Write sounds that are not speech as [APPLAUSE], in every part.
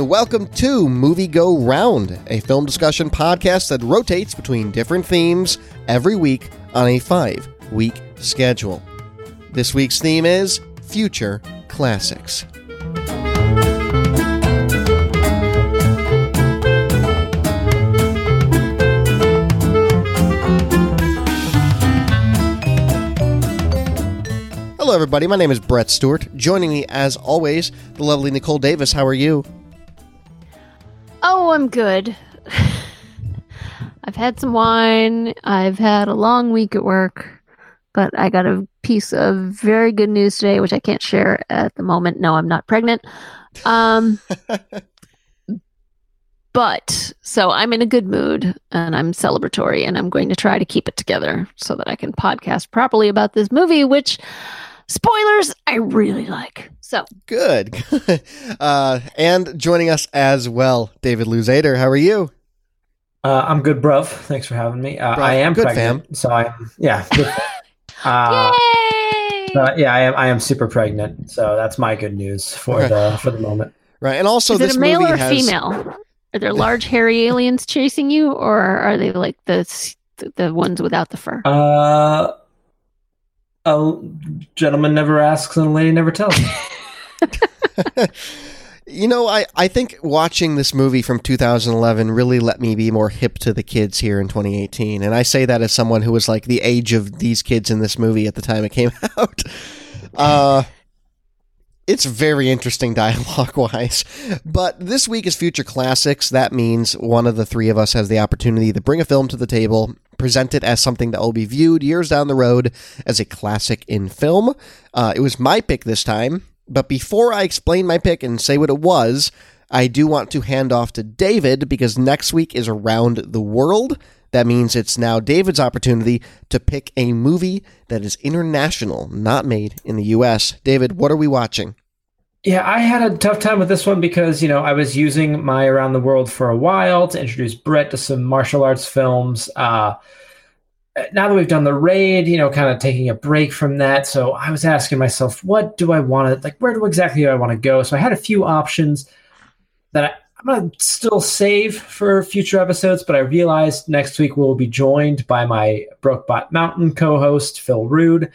and welcome to Movie Go Round, a film discussion podcast that rotates between different themes every week on a five week schedule. This week's theme is Future Classics. Hello, everybody. My name is Brett Stewart. Joining me, as always, the lovely Nicole Davis. How are you? Oh, I'm good. [LAUGHS] I've had some wine. I've had a long week at work, but I got a piece of very good news today, which I can't share at the moment. No, I'm not pregnant. Um, [LAUGHS] but so I'm in a good mood and I'm celebratory, and I'm going to try to keep it together so that I can podcast properly about this movie, which spoilers I really like. So [LAUGHS] Good. uh, and joining us as well, David Luzader. How are you? Uh, I'm good, bruv. Thanks for having me. Uh, Bruv, I am good, pregnant, so I'm yeah. [LAUGHS] Uh, yay! uh, yeah, I am. I am super pregnant, so that's my good news for Okay. the for the moment. Right. And also, Is this it a male movie or has. female? Are there large hairy aliens chasing you, or are they like the the ones without the fur? Uh, a gentleman never asks and a lady never tells. [LAUGHS] [LAUGHS] You know, I, I think watching this movie from 2011 really let me be more hip to the kids here in 2018. And I say that as someone who was like the age of these kids in this movie at the time it came [LAUGHS] out. Uh, it's very interesting dialogue [LAUGHS] wise. But this week is Future Classics. That means one of the three of us has the opportunity to bring a film to the table, present it as something that will be viewed years down the road as a classic in film. Uh, it was my pick this time. But before I explain my pick and say what it was, I do want to hand off to David because next week is Around the World. That means it's now David's opportunity to pick a movie that is international, not made in the US. David, what are we watching? Yeah, I had a tough time with this one because, you know, I was using my Around the World for a while to introduce Brett to some martial arts films. Uh, now that we've done the raid, you know, kind of taking a break from that. So I was asking myself, what do I want to, like, where do exactly do I want to go? So I had a few options that I, I'm to still save for future episodes, but I realized next week we'll be joined by my Brokebot Mountain co host, Phil Rude.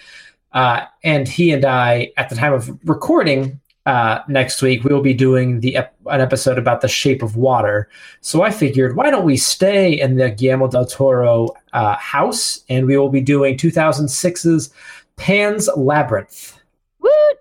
Uh, and he and I, at the time of recording, uh, next week we will be doing the ep- an episode about the shape of water. So I figured, why don't we stay in the Guillermo del Toro uh, house, and we will be doing 2006's Pan's Labyrinth. Woot!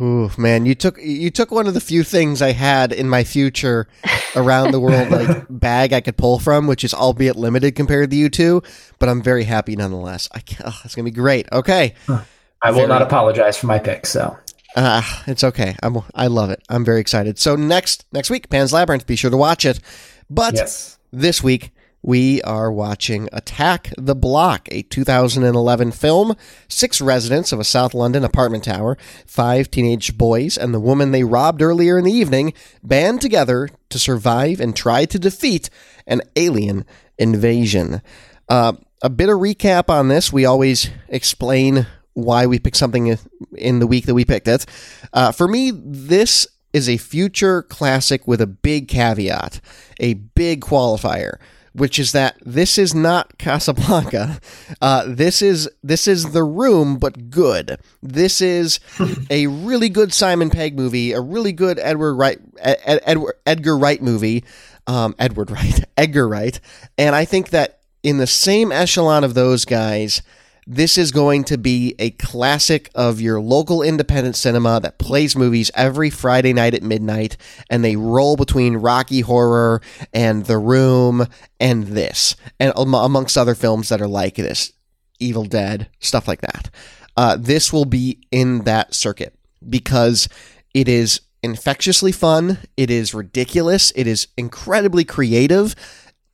Ooh, man, you took you took one of the few things I had in my future around the world like [LAUGHS] bag I could pull from, which is albeit limited compared to you two, but I'm very happy nonetheless. I can't, oh, it's gonna be great. Okay, I will Very- not apologize for my pick. So Ah, it's okay. I'm I love it. I'm very excited. So next next week, Pan's Labyrinth. Be sure to watch it. But yes, this week we are watching Attack the Block, a 2011 film. Six residents of a South London apartment tower, five teenage boys, and the woman they robbed earlier in the evening band together to survive and try to defeat an alien invasion. Uh, a bit of recap on this. We always explain why we pick something in the week that we picked it. Uh, for me, this is a future classic with a big caveat, a big qualifier, which is that this is not Casablanca. Uh, this is this is The Room, but good. This is [LAUGHS] a really good Simon Pegg movie, a really good Edward Wright, Ed, Edward, Edgar Wright movie, um, Edward Wright, [LAUGHS] Edgar Wright, and I think that in the same echelon of those guys. This is going to be a classic of your local independent cinema that plays movies every Friday night at midnight, and they roll between Rocky Horror and The Room and this, and am- amongst other films that are like this, Evil Dead, stuff like that. Uh, this will be in that circuit because it is infectiously fun, it is ridiculous, it is incredibly creative,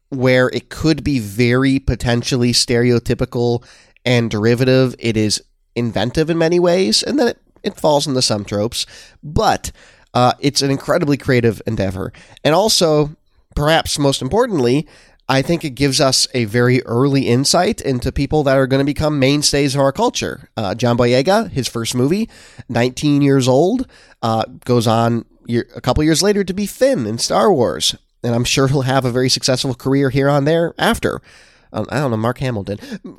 where it could be very potentially stereotypical and derivative. It is inventive in many ways, and then it, it falls into some tropes. But uh, it's an incredibly creative endeavor. And also, perhaps most importantly, I think it gives us a very early insight into people that are going to become mainstays of our culture. Uh, John Boyega, his first movie, 19 years old, uh, goes on year, a couple years later to be Finn in Star Wars. And I'm sure he'll have a very successful career here on there after. Um, I don't know, Mark Hamill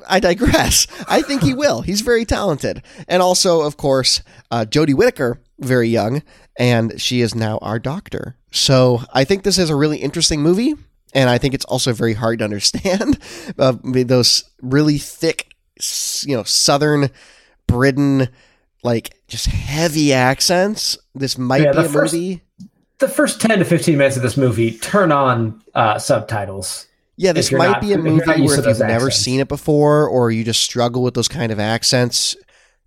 I digress. I think he will. He's very talented. And also, of course, uh, Jodie Whittaker, very young, and she is now our doctor. So I think this is a really interesting movie and I think it's also very hard to understand. [LAUGHS] Uh, those really thick, you know, Southern Britain, like just heavy accents. This might yeah, be a first, movie. The first ten to fifteen minutes of this movie, turn on uh, subtitles. Yeah, this might not, be a movie where if you've accents. never seen it before, or you just struggle with those kind of accents,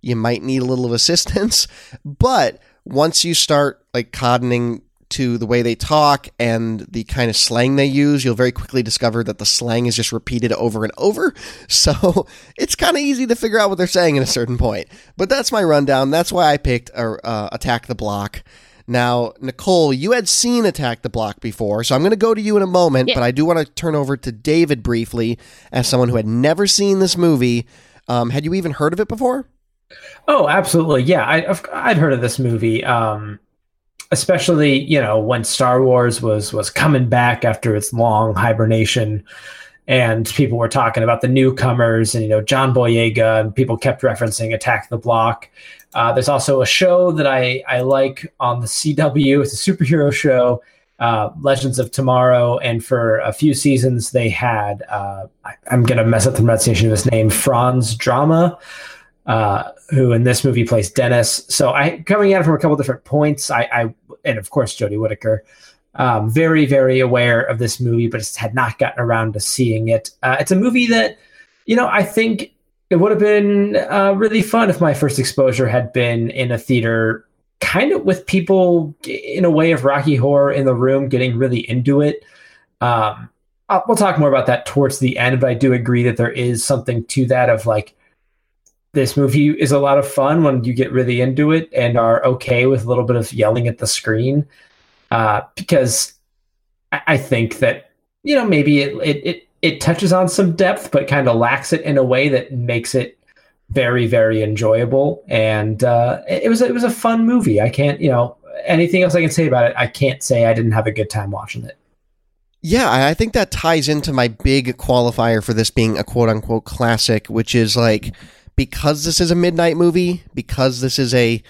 you might need a little of [LAUGHS] assistance. But once you start like cottoning to the way they talk and the kind of slang they use, you'll very quickly discover that the slang is just repeated over and over. [LAUGHS] So it's kind of easy to figure out what they're saying at a certain point. But that's my rundown. That's why I picked uh, uh, Attack the Block. Now, Nicole, you had seen Attack the Block before, so I'm going to go to you in a moment, yeah. but I do want to turn over to David briefly as someone who had never seen this movie. Um, had you even heard of it before? Oh, absolutely. Yeah, I, would heard of this movie. Um, especially you know when Star Wars was was coming back after its long hibernation, and people were talking about the newcomers and you know John Boyega, and people kept referencing Attack the Block. Uh, there's also a show that I I like on the CW. It's a superhero show. Uh, Legends of Tomorrow, and for a few seasons they had uh, I, am gonna mess up the pronunciation of his name, Franz Drameh, uh, who in this movie plays Dennis. So I coming at it from a couple different points. I, I and of course Jodie Whittaker. Um, very very aware of this movie, but had not gotten around to seeing it. Uh, it's a movie that you know I think it would have been uh, really fun if my first exposure had been in a theater, kind of with people in a way of Rocky Horror in the room, getting really into it. Um, I'll, we'll talk more about that towards the end, but I do agree that there is something to that of like this movie is a lot of fun when you get really into it and are okay with a little bit of yelling at the screen. Uh, because I, I think that, you know, maybe it, it, it, it touches on some depth, but kind of lacks it in a way that makes it very, very enjoyable. And uh, it was it was a fun movie. I can't, you know, anything else I can say about it. I can't say I didn't have a good time watching it. Yeah, I think that ties into my big qualifier for this being a quote unquote classic, which is like because this is a midnight movie, because this is a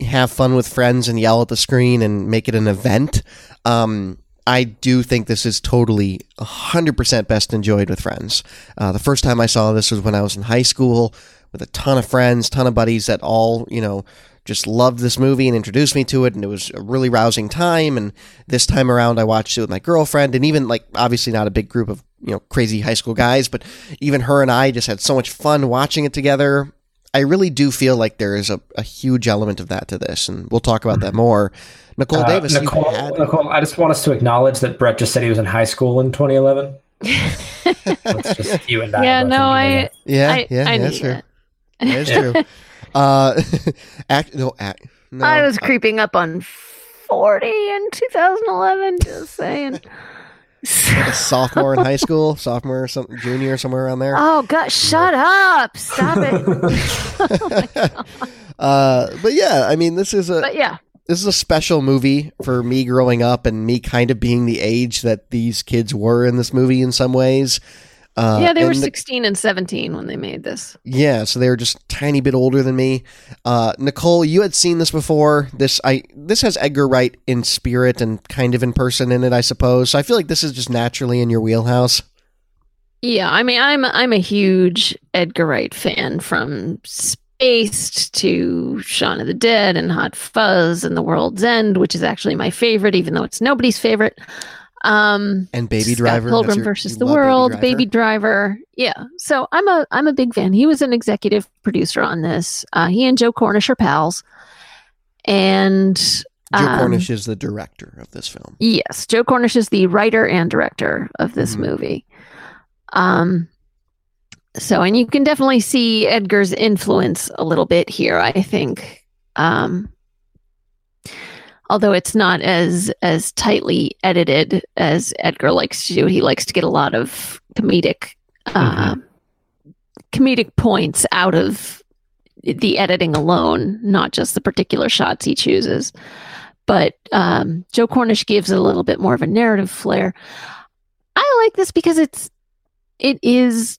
have fun with friends and yell at the screen and make it an event, um, I do think this is totally 100% best enjoyed with friends. Uh, the first time I saw this was when I was in high school with a ton of friends, ton of buddies that all, you know, just loved this movie and introduced me to it. And it was a really rousing time. And this time around I watched it with my girlfriend and even like obviously not a big group of you know crazy high school guys but even her and I just had so much fun watching it together I really do feel like there is a, a huge element of that to this and we'll talk about that more Nicole uh, Davis Nicole, had... Nicole I just want us to acknowledge that Brett just said he was in high school in 2011 [LAUGHS] just you and I yeah no I yeah I, yeah I that's true that's [LAUGHS] true uh, [LAUGHS] act no act. No, I was creeping up on forty in 2011. Just saying. Like a [LAUGHS] sophomore in high school, sophomore, or some junior, somewhere around there. Oh God! Shut up! Stop it! oh [LAUGHS] uh, but yeah, I mean, this is a but yeah. This is a special movie for me growing up and me kind of being the age that these kids were in this movie in some ways. Uh, yeah, they were 16 and 17 when they made this. Yeah, so they were just tiny bit older than me. Uh, Nicole, you had seen this before. This I this has Edgar Wright in spirit and kind of in person in it, I suppose. So I feel like this is just naturally in your wheelhouse. Yeah, I mean, I'm I'm a huge Edgar Wright fan from Spaced to Shaun of the Dead and Hot Fuzz and The World's End, which is actually my favorite, even though it's nobody's favorite. Um, and Baby Scott Driver, Pilgrim versus the World, Baby Driver. Baby Driver. Yeah, so I'm a I'm a big fan. He was an executive producer on this. Uh, he and Joe Cornish are pals, and Joe um, Cornish is the director of this film. Yes, Joe Cornish is the writer and director of this mm-hmm. movie. Um, so and you can definitely see Edgar's influence a little bit here. I think. Um, although it's not as as tightly edited as Edgar likes to do. He likes to get a lot of comedic uh, comedic points out of the editing alone, not just the particular shots he chooses. But um, Joe Cornish gives it a little bit more of a narrative flair. I like this because it's it is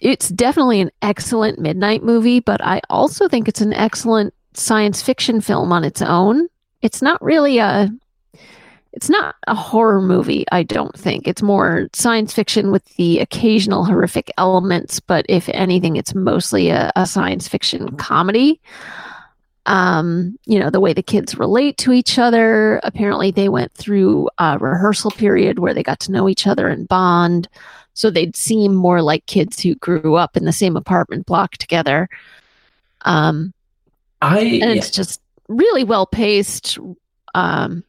it's definitely an excellent midnight movie, but I also think it's an excellent science fiction film on its own. It's not really a it's not a horror movie, I don't think. It's more science fiction with the occasional horrific elements, but if anything, it's mostly a, a science fiction comedy. Um, you know, the way the kids relate to each other. Apparently, they went through a rehearsal period where they got to know each other and bond. So they'd seem more like kids who grew up in the same apartment block together. Um, I and it's just really well paced. Um,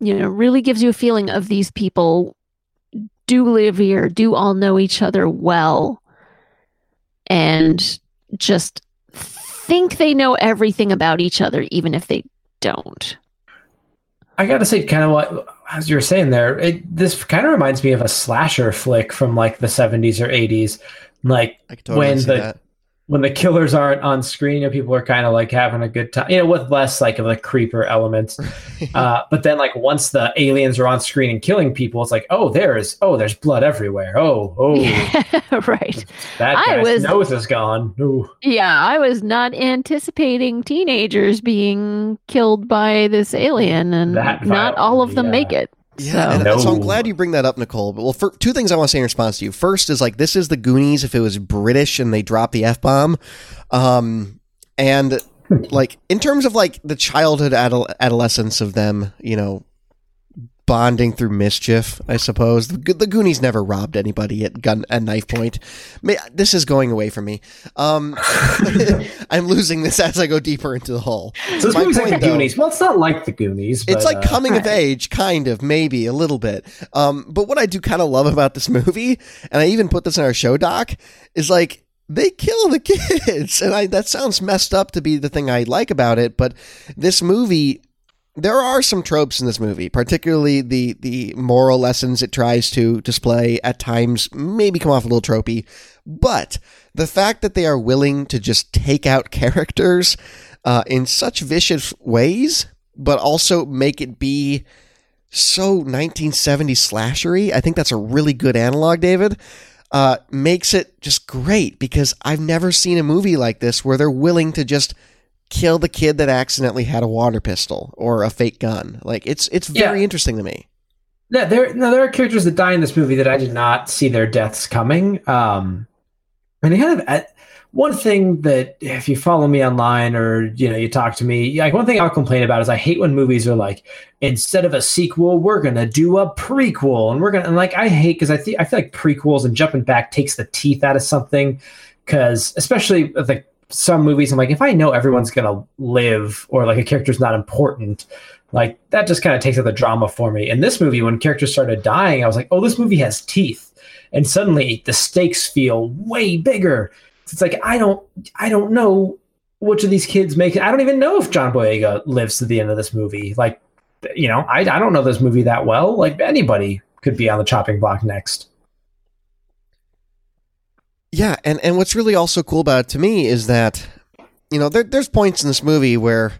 you know, really gives you a feeling of these people do live here, do all know each other well, and just think they know everything about each other, even if they don't. I gotta say, kind of what as you were saying there, it this kind of reminds me of a slasher flick from like the seventies or eighties, like totally when the that. When the killers aren't on screen and people are kind of like having a good time, you know, with less like of the creeper elements. [LAUGHS] uh, but then like once the aliens are on screen and killing people, it's like, oh, there's oh, there's blood everywhere. Oh, oh, [LAUGHS] right. that I guy's was- nose is gone. Ooh. Yeah, I was not anticipating teenagers being killed by this alien, and That not all of them violently, make it. Yeah, so, and, and so I'm glad you bring that up, Nicole. But well, for, two things I want to say in response to you. First is like this is the Goonies if it was British and they dropped the f bomb, um, and like in terms of like the childhood adol- adolescence of them, you know, bonding through mischief. I suppose the, the Goonies never robbed anybody at gun at knife point. May, this is going away from me. Um, [LAUGHS] I'm losing this as I go deeper into the hole. So this My movie's like the though- Goonies. Well, it's not like the Goonies. It's like uh, coming of age, kind of, maybe a little bit. Um, but what I do kind of love about this movie, and I even put this in our show doc, is like they kill the [LAUGHS] kids, and I that sounds messed up to be the thing I like about it, but this movie. There are some tropes in this movie, particularly the the moral lessons it tries to display at times maybe come off a little tropey, but the fact that they are willing to just take out [LAUGHS] characters uh, in such vicious ways, but also make it be so 1970 slashery. I think that's a really good analog, David. Uh, makes it just great because I've never seen a movie like this where they're willing to just kill the kid that accidentally had a water pistol or a fake gun. Like it's it's very Yeah. interesting to me. Yeah, there no, there are characters that die in this movie that I did not see their deaths coming. Um, and kind of uh, one thing that if you follow me online or you know you talk to me, like one thing I'll complain about is I hate when movies are like instead of a sequel, we're gonna do a prequel, and we're gonna and like I hate because I think I feel like prequels and jumping back takes the teeth out of something. Because especially like some movies, I'm like if I know everyone's gonna live or like a character's not important, like that just kind of takes out the drama for me. In this movie, when characters started dying, I was like, oh, this movie has teeth, and suddenly the stakes feel way bigger. It's like I don't, I don't know which of these kids make it. I don't even know if John Boyega lives to the end of this movie. Like, you know, I, I don't know this movie that well. Like anybody could be on the chopping block next. Yeah, and and what's really also cool about it to me is that you know there, there's points in this movie where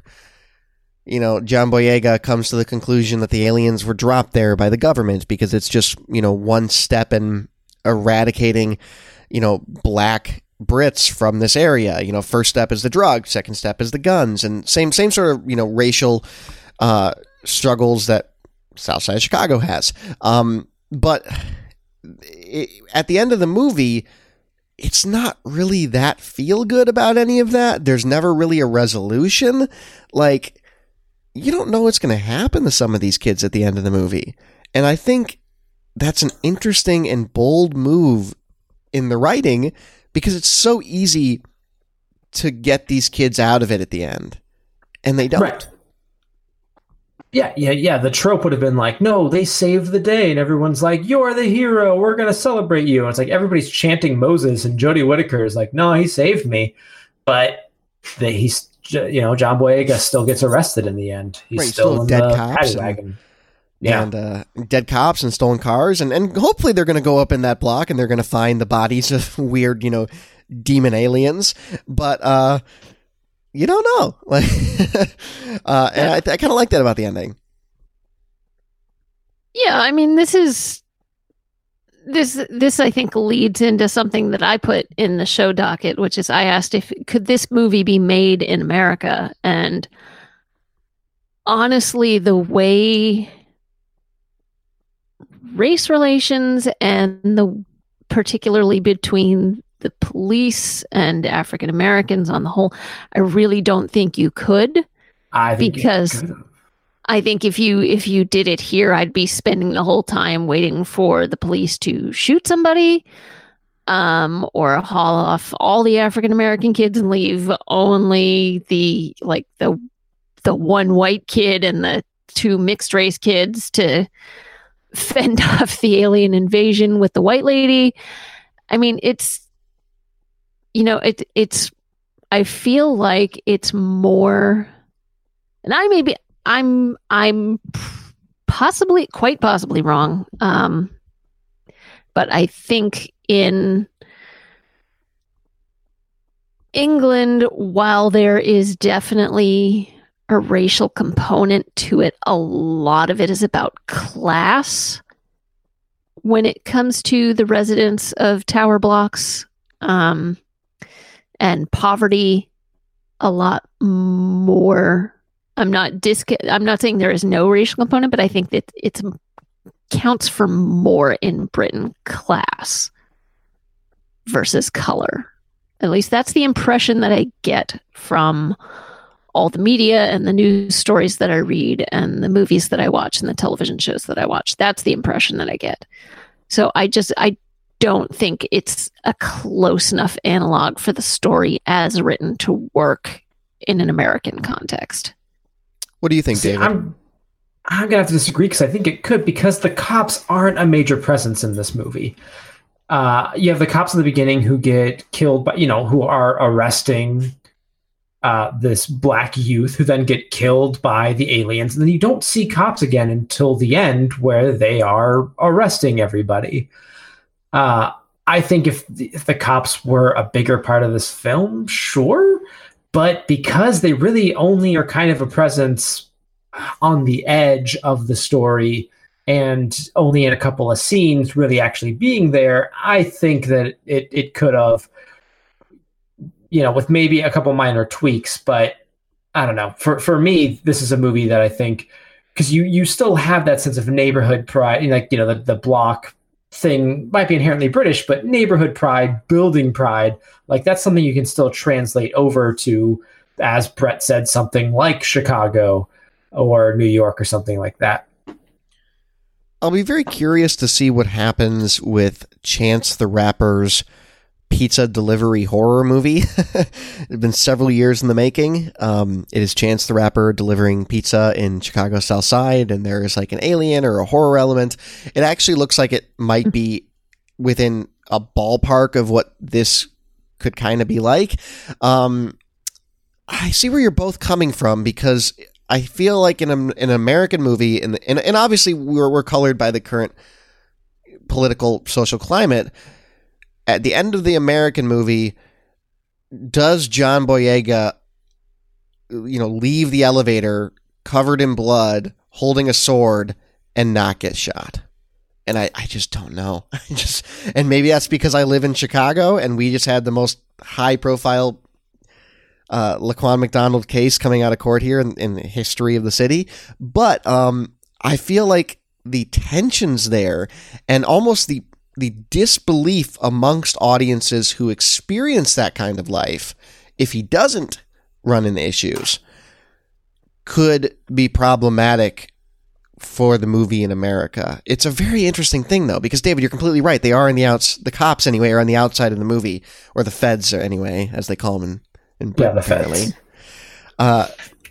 you know John Boyega comes to the conclusion that the aliens were dropped there by the government because it's just you know one step in eradicating you know black Brits from this area. You know, first step is the drug, second step is the guns, and same same sort of you know racial uh, struggles that Southside Chicago has. Um, but it, at the end of the movie, it's not really that feel good about any of that. There's never really a resolution. Like, you don't know what's going to happen to some of these kids at the end of the movie. And I think that's an interesting and bold move in the writing because it's so easy to get these kids out of it at the end. And they don't. Right. Yeah, yeah, yeah. The trope would have been like, no, they saved the day, and everyone's like, "You're the hero. We're gonna celebrate you." And it's like everybody's chanting Moses, and Jodie Whittaker is like, "No, he saved me," but the, he's you know John Boyega still gets arrested in the end. He's Right, still, still in dead the cops and- wagon. Yeah, and uh, dead cops and stolen cars, and, and hopefully they're going to go up in that block and they're going to find the bodies of [LAUGHS] weird, you know, demon aliens. But uh, you don't know, [LAUGHS] like, uh, and I, I kind of like that about the ending. Yeah, I mean, this is this this I think leads into something that I put in the show docket, which is I asked if could this movie be made in America, and honestly, the way race relations and the particularly between the police and African Americans on the whole, I really don't think you could. I think because- I think if you if you did it here, I'd be spending the whole time waiting for the police to shoot somebody, um, or haul off all the African American kids and leave only the like the the one white kid and the two mixed race kids to [LAUGHS] fend off the alien invasion with the white lady. I mean, it's you know, it it's I feel like it's more and I may be I'm I'm possibly quite possibly wrong. Um but I think in England while there is definitely a racial component to it, a lot of it is about class. When it comes to the residents of tower blocks um, and poverty, a lot more I'm not disc. I'm not saying there is no racial component, but I think that it counts for more in Britain class versus color. At least that's the impression that I get from all the media and the news stories that I read and the movies that I watch and the television shows that I watch. That's the impression that I get. So I just I don't think it's a close enough analog for the story as written to work in an American context. What do you think, See, David? I'm I'm gonna have to disagree because I think it could because the cops aren't a major presence in this movie. Uh, you have the cops in the beginning who get killed by you know who are arresting uh, this black youth who then get killed by the aliens, and then you don't see cops again until the end where they are arresting everybody. Uh, I think if the, if the cops were a bigger part of this film, sure, but because they really only are kind of a presence on the edge of the story and only in a couple of scenes really actually being there, I think that it, it could have, you know, with maybe a couple minor tweaks, but I don't know. For for me, this is a movie that I think because you you still have that sense of neighborhood pride, like you know the the block thing might be inherently British, but neighborhood pride, building pride, like that's something you can still translate over to, as Brett said, something like Chicago or New York or something like that. I'll be very curious to see what happens with Chance the Rapper's pizza delivery horror movie. [LAUGHS] it's been several years in the making. Um, it is Chance the Rapper delivering pizza in Chicago South Side, and there is like an alien or a horror element. It actually looks like it might be within a ballpark of what this could kind of be like. Um, I see where you're both coming from because I feel like in, in an American movie, and, and, and obviously we're, we're colored by the current political social climate. At the end of the American movie, does John Boyega, you know, leave the elevator covered in blood, holding a sword, and not get shot? And I, I just don't know. [LAUGHS] I just and maybe that's because I live in Chicago and we just had the most high profile uh, Laquan McDonald case coming out of court here in, in the history of the city. But um, I feel like the tensions there and almost the the disbelief amongst audiences who experience that kind of life, if he doesn't run into issues, could be problematic for the movie in America. It's a very interesting thing though, because David, you're completely right. They are in the outs the cops anyway are on the outside of the movie, or the feds anyway, as they call them in, in Yeah, Britain, the feds. Uh,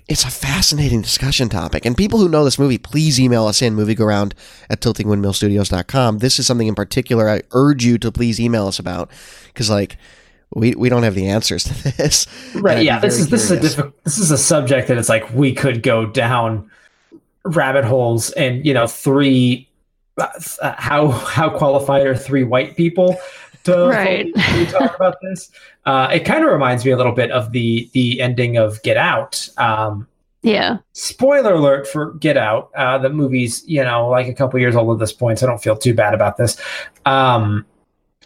it's a fascinating discussion topic. And people who know this movie, please email us in moviegoaround at tiltingwindmillstudios.com. This is something in particular I urge you to please email us about. Because, like, we we don't have the answers to [LAUGHS] this. Right. Yeah. This is this is a. This is a subject that it's like we could go down rabbit holes and you know three uh, how how qualified are three white people to right. talk about this. Uh, it kind of reminds me a little bit of the the ending of Get Out. Um, yeah. Spoiler alert for Get Out. Uh, the movie's you know like a couple years old at this point, so I don't feel too bad about this. Um,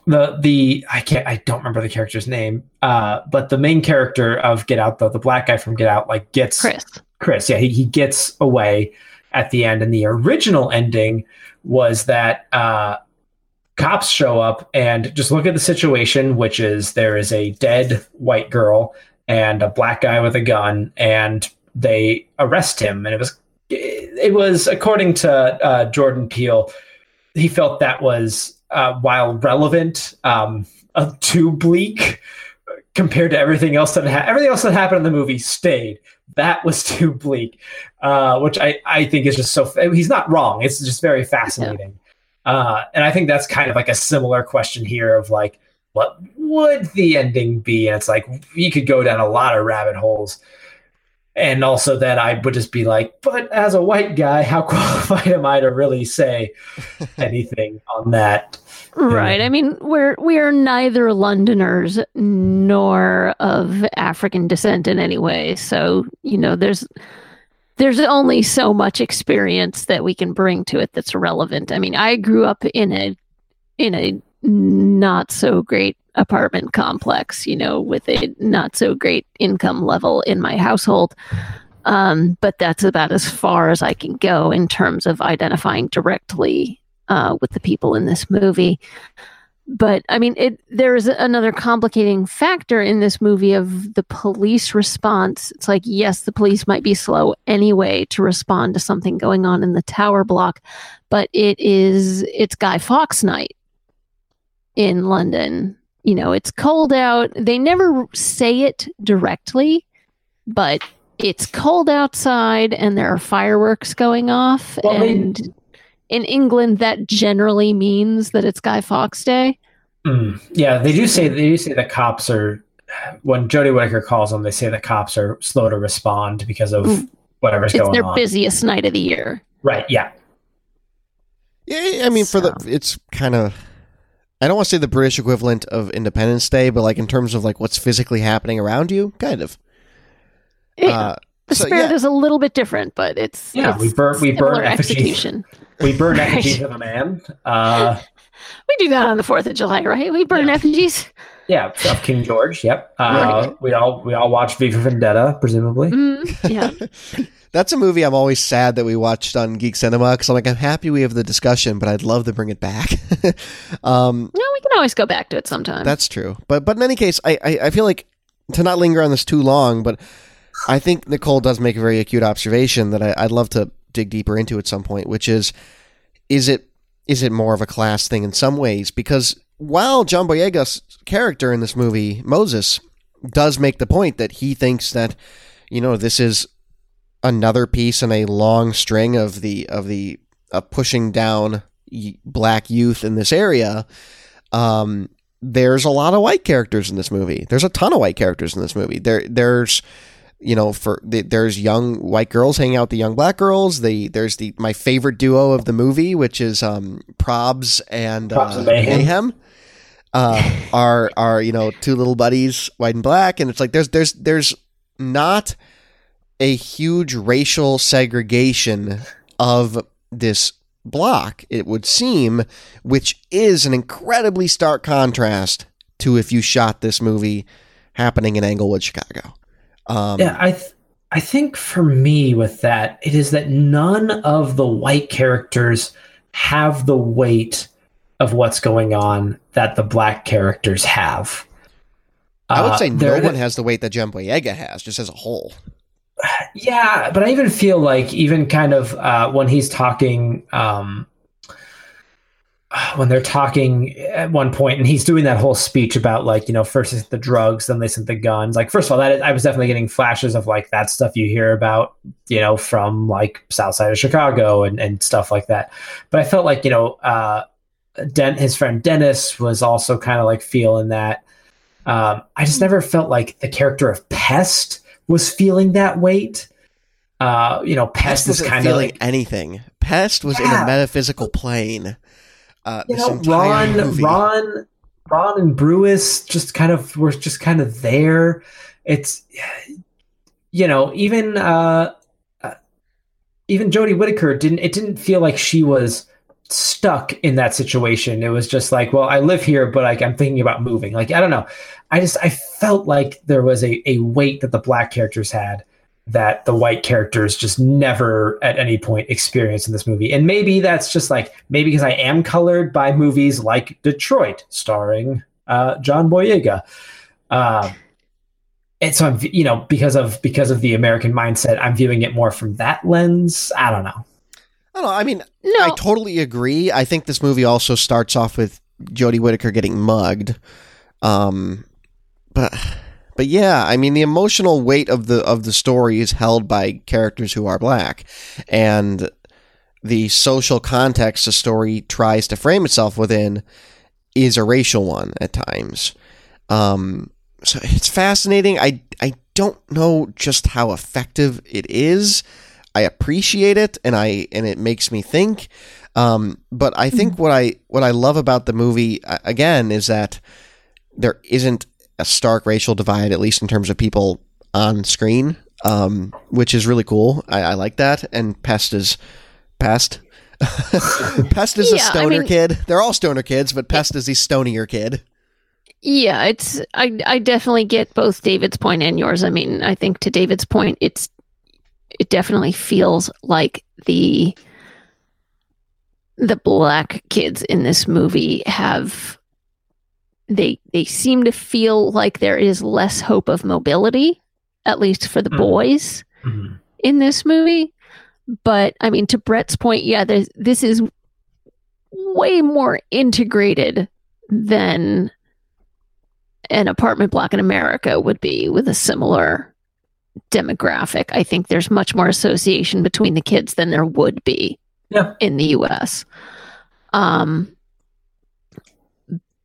the the I can't I don't remember the character's name. Uh, but the main character of Get Out, though, the black guy from Get Out, like gets Chris. Chris, yeah, he, he gets away at the end. And the original ending was that uh, cops show up and just look at the situation, which is there is a dead white girl and a black guy with a gun, and they arrest him. And it was it was according to uh, Jordan Peele, he felt that was uh, while relevant, um, uh, too bleak compared to everything else that ha- everything else that happened in the movie stayed. That was [LAUGHS] too bleak, uh, which I, I think is just so. He's not wrong. It's just very fascinating, yeah. Uh, and I think that's kind of like a similar question here of like, what would the ending be? And it's like you could go down a lot of rabbit holes. And also, then I would just be like, but as a white guy, how [LAUGHS] qualified am I to really say [LAUGHS] anything on that? Right. I mean, we're we are neither Londoners nor of African descent in any way. So, you know, there's there's only so much experience that we can bring to it that's relevant. I mean, I grew up in a in a not so great apartment complex, you know, with a not so great income level in my household. Um, but that's about as far as I can go in terms of identifying directly uh, with the people in this movie. But I mean, it, there is another complicating factor in this movie of the police response. It's like, yes, the police might be slow anyway to respond to something going on in the tower block, but it is it's Guy Fawkes night in London. You know, it's cold out. They never say it directly, but it's cold outside and there are fireworks going off well, and they, in England, that generally means that it's Guy Fawkes Day. Mm, yeah, they do say they do say the cops are when Jodie Whittaker calls them. They say the cops are slow to respond because of mm. whatever's it's going on. It's their busiest night of the year. Right. Yeah. Yeah, I mean, so. for the it's kind of. I don't want to say the British equivalent of Independence Day, but like in terms of like what's physically happening around you, kind of. Yeah. Uh, the so, spirit yeah. is a little bit different, but it's yeah. It's we burn we burn execution. [LAUGHS] We burn [LAUGHS] right. effigies of a man. Uh, we do that on the Fourth of July, right? We burn yeah. effigies. Yeah, of King George. Yep. Uh, right. We all we all watch V for Vendetta, presumably. Mm, yeah. [LAUGHS] That's a movie I'm always sad that we watched on Geek Cinema because I'm like I'm happy we have the discussion, but I'd love to bring it back. [LAUGHS] um, no, we can always go back to it sometime. That's true, but but in any case, I, I, I feel like to not linger on this too long, but I think Nicole does make a very acute observation that I, I'd love to dig deeper into at some point, which is is it is it more of a class thing in some ways? Because while John Boyega's character in this movie, Moses, does make the point that he thinks that, you know, this is another piece in a long string of the of the uh, pushing down black youth in this area. Um, there's a lot of white characters in this movie. There's a ton of white characters in this movie. There, there's you know, for the, there's young white girls hanging out with the young black girls. The there's the my favorite duo of the movie, which is um, Probs and Probs uh, Mayhem. Mayhem. Uh, [LAUGHS] are are you know two little buddies, white and black, and it's like there's there's there's not a huge racial segregation of this block. It would seem, which is an incredibly stark contrast to if you shot this movie happening in Englewood, Chicago. Um, yeah, I th- I think for me with that, it is that none of the white characters have the weight of what's going on that the black characters have. I would uh, say no one has the weight that John Boyega has, just as a whole. [SIGHS] Yeah, but I even feel like even kind of uh, when he's talking um, [SIGHS] when they're talking at one point and he's doing that whole speech about like you know first it's the drugs then they sent the guns like first of all that is, i was definitely getting flashes of like that stuff you hear about you know from like south side of chicago and, and stuff like that but i felt like you know uh Den- his friend dennis was also kind of like feeling that Um, I just never felt like the character of Pest was feeling that weight. Uh, you know, Pest, is wasn't kind of feeling like anything. Pest was in a metaphysical plane. Uh, you know, Ron, movie. Ron, Ron, and Brewis just kind of were just kind of there. It's you know, even uh, uh, even Jodie Whittaker didn't. It didn't feel like she was stuck in that situation. It was just like, well, I live here, but like I'm thinking about moving. Like I don't know. I just I felt like there was a a weight that the black characters had that the white characters just never at any point experience in this movie. And maybe that's just like maybe because I am colored by movies like Detroit, starring uh, John Boyega. Uh, and so I'm, you know, because of because of the American mindset, I'm viewing it more from that lens. I don't know. I don't know. I mean, No, I totally agree. I think this movie also starts off with Jodie Whittaker getting mugged. Um, but but yeah, I mean the emotional weight of the of the story is held by characters who are black, and the social context the story tries to frame itself within is a racial one at times. Um, so it's fascinating. I I don't know just how effective it is. I appreciate it, and I and it makes me think. Um, but I think what I what I love about the movie again is that there isn't a stark racial divide, at least in terms of people on screen, um, which is really cool. I, I like that. And Pest is Pest. [LAUGHS] Pest is a Yeah, I stoner mean- kid. They're all stoner kids, but Pest is the stonier kid. Yeah, it's I I definitely get both David's point and yours. I mean, I think to David's point, it's it definitely feels like the the black kids in this movie have they they seem to feel like there is less hope of mobility, at least for the Mm. boys in this movie. But I mean, to Brett's point, yeah, there's, this is way more integrated than an apartment block in America would be with a similar demographic. I think there's much more association between the kids than there would be Yeah. in the US. Um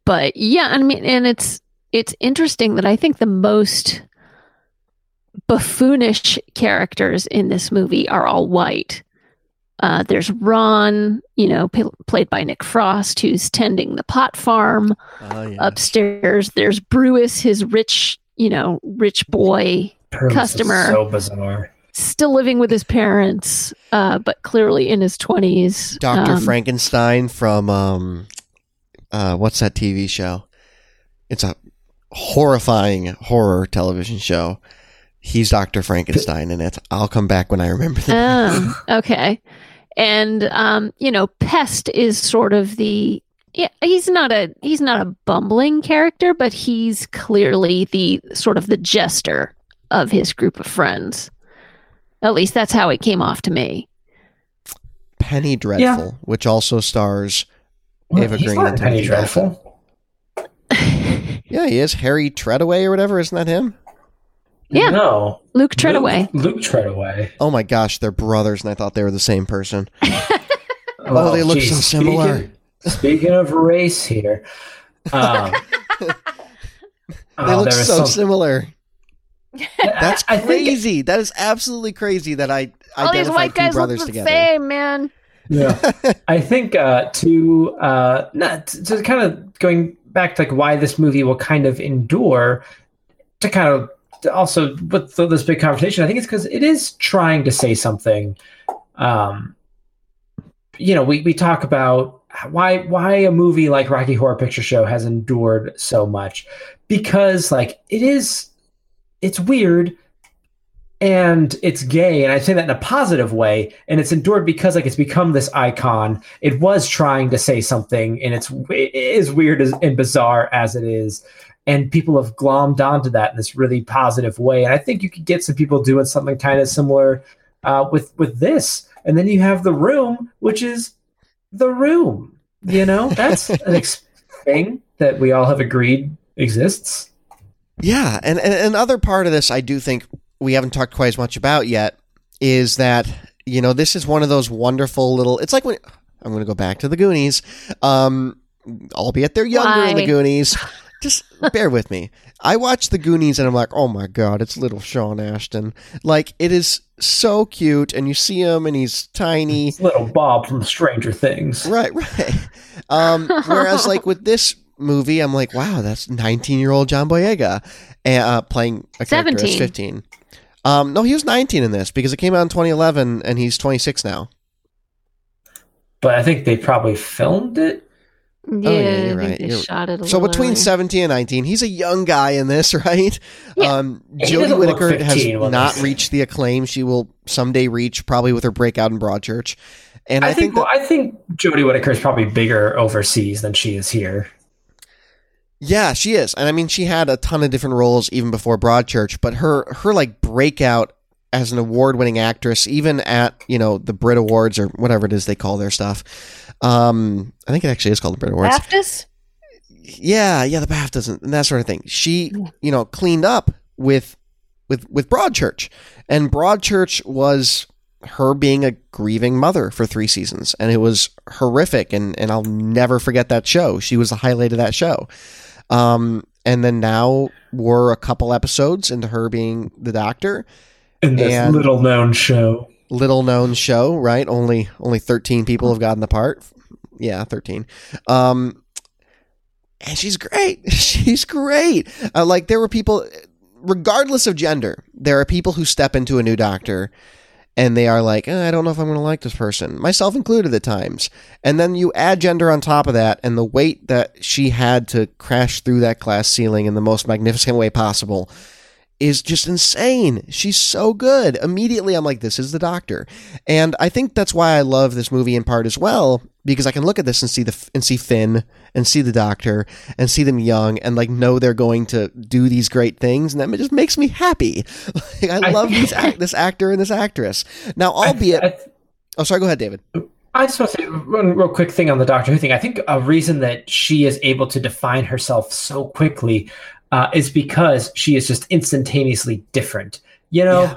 but yeah, I mean and it's it's interesting that I think the most buffoonish characters in this movie are all white. Uh, there's Ron, you know, p- played by Nick Frost, who's tending the pot farm Oh, yeah. upstairs. There's Brewis, his rich, you know, rich boy, Purvis Customer. so bizarre. still living with his parents, uh, but clearly in his twenties. Dr. Frankenstein from um uh what's that TV show? It's a horrifying horror television show. He's Dr. Frankenstein in it. I'll come back when I remember the Oh, [LAUGHS] okay. And um, you know, Pest is sort of the yeah, he's not a he's not a bumbling character, but he's clearly the sort of the jester of his group of friends. At least that's how it came off to me. Penny Dreadful, which also stars Well, Ava he's Green not and Penny Timothy Dreadful. [LAUGHS] Yeah, he is Harry Treadaway or whatever, isn't that him? Yeah. No. Luke Treadaway. Luke, Luke Treadaway. Oh my gosh, they're brothers and I thought they were the same person. Well, [LAUGHS] they look so similar. Speaking, speaking of race here, um, [LAUGHS] They oh, look so some- similar. That's I- I think- crazy. that is absolutely crazy that I All these identified white two guys look brothers the together. same, man. Yeah. [LAUGHS] I think uh to uh not to kind of going back to like why this movie will kind of endure to kind of also with this big conversation i think it's because it is trying to say something um you know we, we talk about why why a movie like rocky horror picture show has endured so much. Because like it is it's weird and it's gay and i say that in a positive way and it's endured because like it's become this icon. It was trying to say something and it's it is weird as, and bizarre as it is and people have glommed onto that in this really positive way and i think you could get some people doing something kind of similar uh, with with this and then you have the room which is the room you know? [LAUGHS] That's an ex- thing that we all have agreed exists. Yeah, and, and another part of this I do think we haven't talked quite as much about yet is that you know this is one of those wonderful little. It's like when I'm going to go back to the Goonies, um, albeit they're younger in the Goonies. [LAUGHS] just bear with me. I watch the Goonies and I'm like, oh my god, it's little Sean Astin. Like it is so cute, and you see him and he's tiny. It's little Bob from Stranger Things. Right, [LAUGHS] right. Um, whereas like with this movie, I'm like, wow, that's 19 year old John Boyega uh, playing a character 17. as 15. Um, no, he was 19 in this because it came out in 2011 and he's 26 now. But I think they probably filmed it. Yeah, yeah, you're think right. they You're- shot it a So little between earlier. 17 and 19, he's a young guy in this, [LAUGHS] right? Yeah. Um, Jodie Whittaker has not reached the acclaim she will someday reach, probably with her breakout in Broadchurch. And I, I, think, that, I think Jodie Whittaker is probably bigger overseas than she is here. yeah, she is. And I mean, she had a ton of different roles even before Broadchurch, but her her like breakout as an award-winning actress, even at you know the Brit Awards or whatever it is they call their stuff. Um, I think it actually is called the Brit Awards. BAFTAs? yeah, yeah, the BAFTAs and that sort of thing. She, you know, cleaned up with with with Broadchurch, and Broadchurch was her being a grieving mother for three seasons, and it was horrific. And and I'll never forget that show. She was the highlight of that show. Um, and then now we're a couple episodes into her being the doctor. In this And- little known show. Little known show, right? Only only thirteen people have gotten the part. Yeah, thirteen. Um, and she's great. [LAUGHS] She's great. Uh, like there were people, regardless of gender, there are people who step into a new doctor, and they are like, "Eh, I don't know if I'm going to like this person, myself included at times. And then you add gender on top of that, and the weight that she had to crash through that glass ceiling in the most magnificent way possible is just insane. She's so good. Immediately, I'm like, this is the doctor, and I think that's why I love this movie in part as well because I can look at this and see the and see Finn and see the doctor and see them young and like know they're going to do these great things, and that just makes me happy. [LAUGHS] Like, I I love these [LAUGHS] act, this actor and this actress. Now, I- albeit, I, oh, sorry, go ahead, David. I just want to say one real quick thing on the Doctor Who thing. I think a reason that she is able to define herself so quickly uh, is because she is just instantaneously different. You know,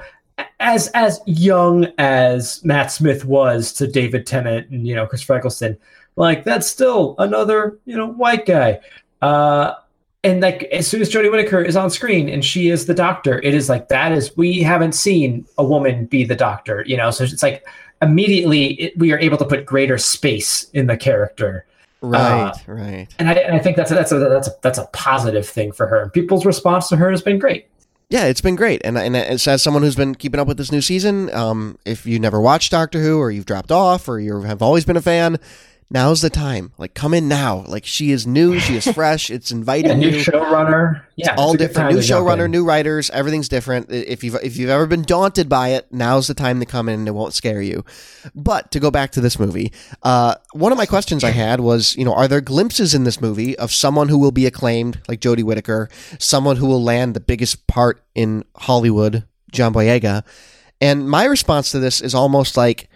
as as young as Matt Smith was to David Tennant and you know Chris Eccleston, like that's still another you know white guy. Uh, and like as soon as Jodie Whittaker is on screen and she is the Doctor, it is like that is we haven't seen a woman be the Doctor. You know, so it's like immediately it, we are able to put greater space in the character. Right, right. And I, and I think that's a, that's a that's a that's a positive thing for her. People's response to her has been great. Yeah, it's been great, and and as, as someone who's been keeping up with this new season, um, if you never watched Doctor Who or you've dropped off or you have always been a fan, now's the time. Like, come in now. Like, she is new, she is [LAUGHS] fresh. It's inviting Yeah, new you. showrunner. Yeah, all a different. New showrunner, new writers. Everything's different. If you've if you've ever been daunted by it, now's the time to come in. and It won't scare you. But to go back to this movie, uh, one of my questions I had was, you know, are there glimpses in this movie of someone who will be acclaimed, like Jodie Whittaker, someone who will land the biggest part in Hollywood, John Boyega? And my response to this is almost like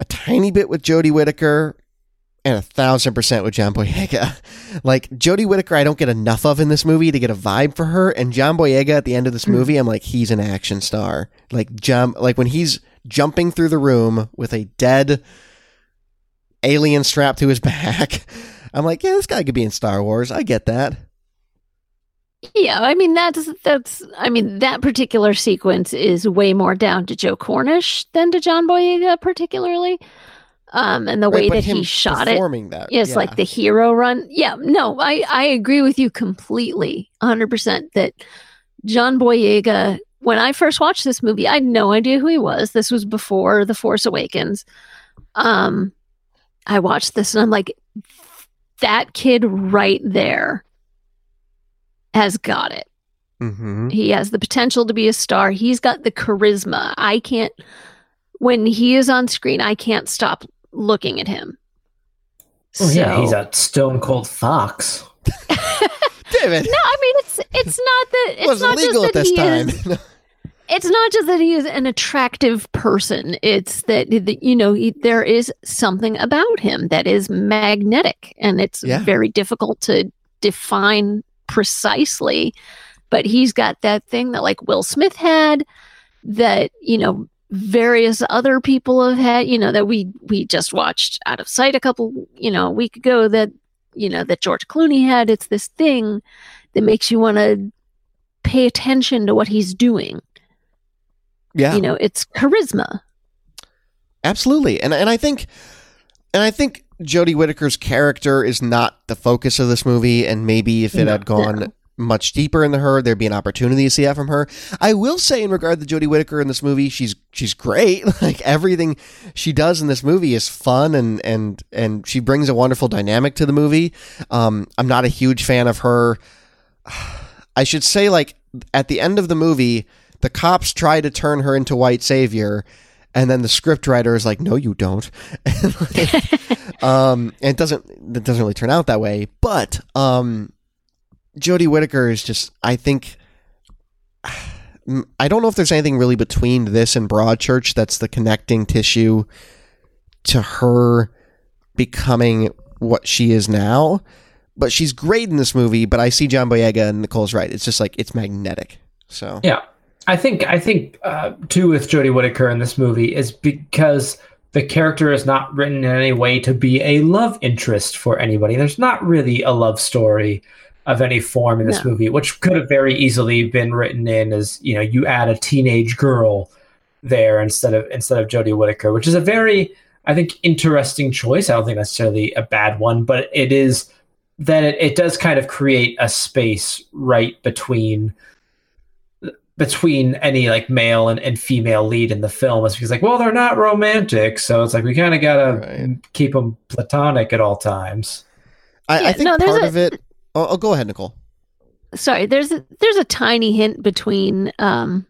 a tiny bit with Jodie Whittaker and a thousand percent with John Boyega. [LAUGHS] Like Jodie Whittaker, I don't get enough of in this movie to get a vibe for her, and John Boyega at the end of this hmm. movie, I'm like, he's an action star. Like John, like when he's jumping through the room with a dead alien strapped to his [LAUGHS] back, I'm like, yeah, this guy could be in Star Wars. I get that. Yeah, I mean that's that's I mean that particular sequence is way more down to Joe Cornish than to John Boyega particularly. Um and the Right, way that he shot it that, is yeah. like the hero run. Yeah, no, I I agree with you completely. 100% that John Boyega when I first watched this movie, I had no idea who he was. This was before The Force Awakens. Um I watched this and I'm like that kid right there has got it. Mhm. He has the potential to be a star. He's got the charisma. I can't, when he is on screen, I can't stop looking at him. Oh, yeah, he's a stone cold fox. [LAUGHS] David. No, I mean it's it's not that it's wasn't not just legal that at this he time. is [LAUGHS] it's not just that he is an attractive person. It's that, that you know he, there is something about him that is magnetic, and it's Yeah. very difficult to define precisely. But he's got that thing that like Will Smith had, that you know various other people have had. You know that we we just watched Out of Sight a couple you know a week ago. That you know that George Clooney had. It's this thing that makes you want to pay attention to what he's doing. Yeah. You know, it's charisma. Absolutely. And and I think and I think Jodie Whittaker's character is not the focus of this movie and maybe if it No. had gone No. much deeper into her there'd be an opportunity to see that from her. I will say in regard to Jodie Whittaker in this movie she's she's great. [LAUGHS] Like everything she does in this movie is fun and and and she brings a wonderful dynamic to the movie. Um I'm not a huge fan of her [SIGHS] I should say like at the end of the movie the cops try to turn her into white savior and then the scriptwriter is like no you don't [LAUGHS] like, [LAUGHS] um and it doesn't it doesn't really turn out that way but um jodie whittaker is just i think [SIGHS] i don't know if there's anything really between this and broadchurch that's the connecting tissue to her becoming what she is now but she's great in this movie but i see john boyega and nicole's right. It's just like it's magnetic so. Yeah, I think I think uh, too with Jodie Whittaker in this movie is because the character is not written in any way to be a love interest for anybody. There's not really a love story of any form in this No. movie, which could have very easily been written in as you know you add a teenage girl there instead of instead of Jodie Whittaker, which is a very I think interesting choice. I don't think necessarily a bad one, but it is that it, it does kind of create a space right between between any like male and, and female lead in the film is because like well they're not romantic so it's like we kind of gotta Right. keep them platonic at all times I, I think no, part a- of it. Oh, oh, go ahead, Nicole. Sorry, there's a, there's a tiny hint between um,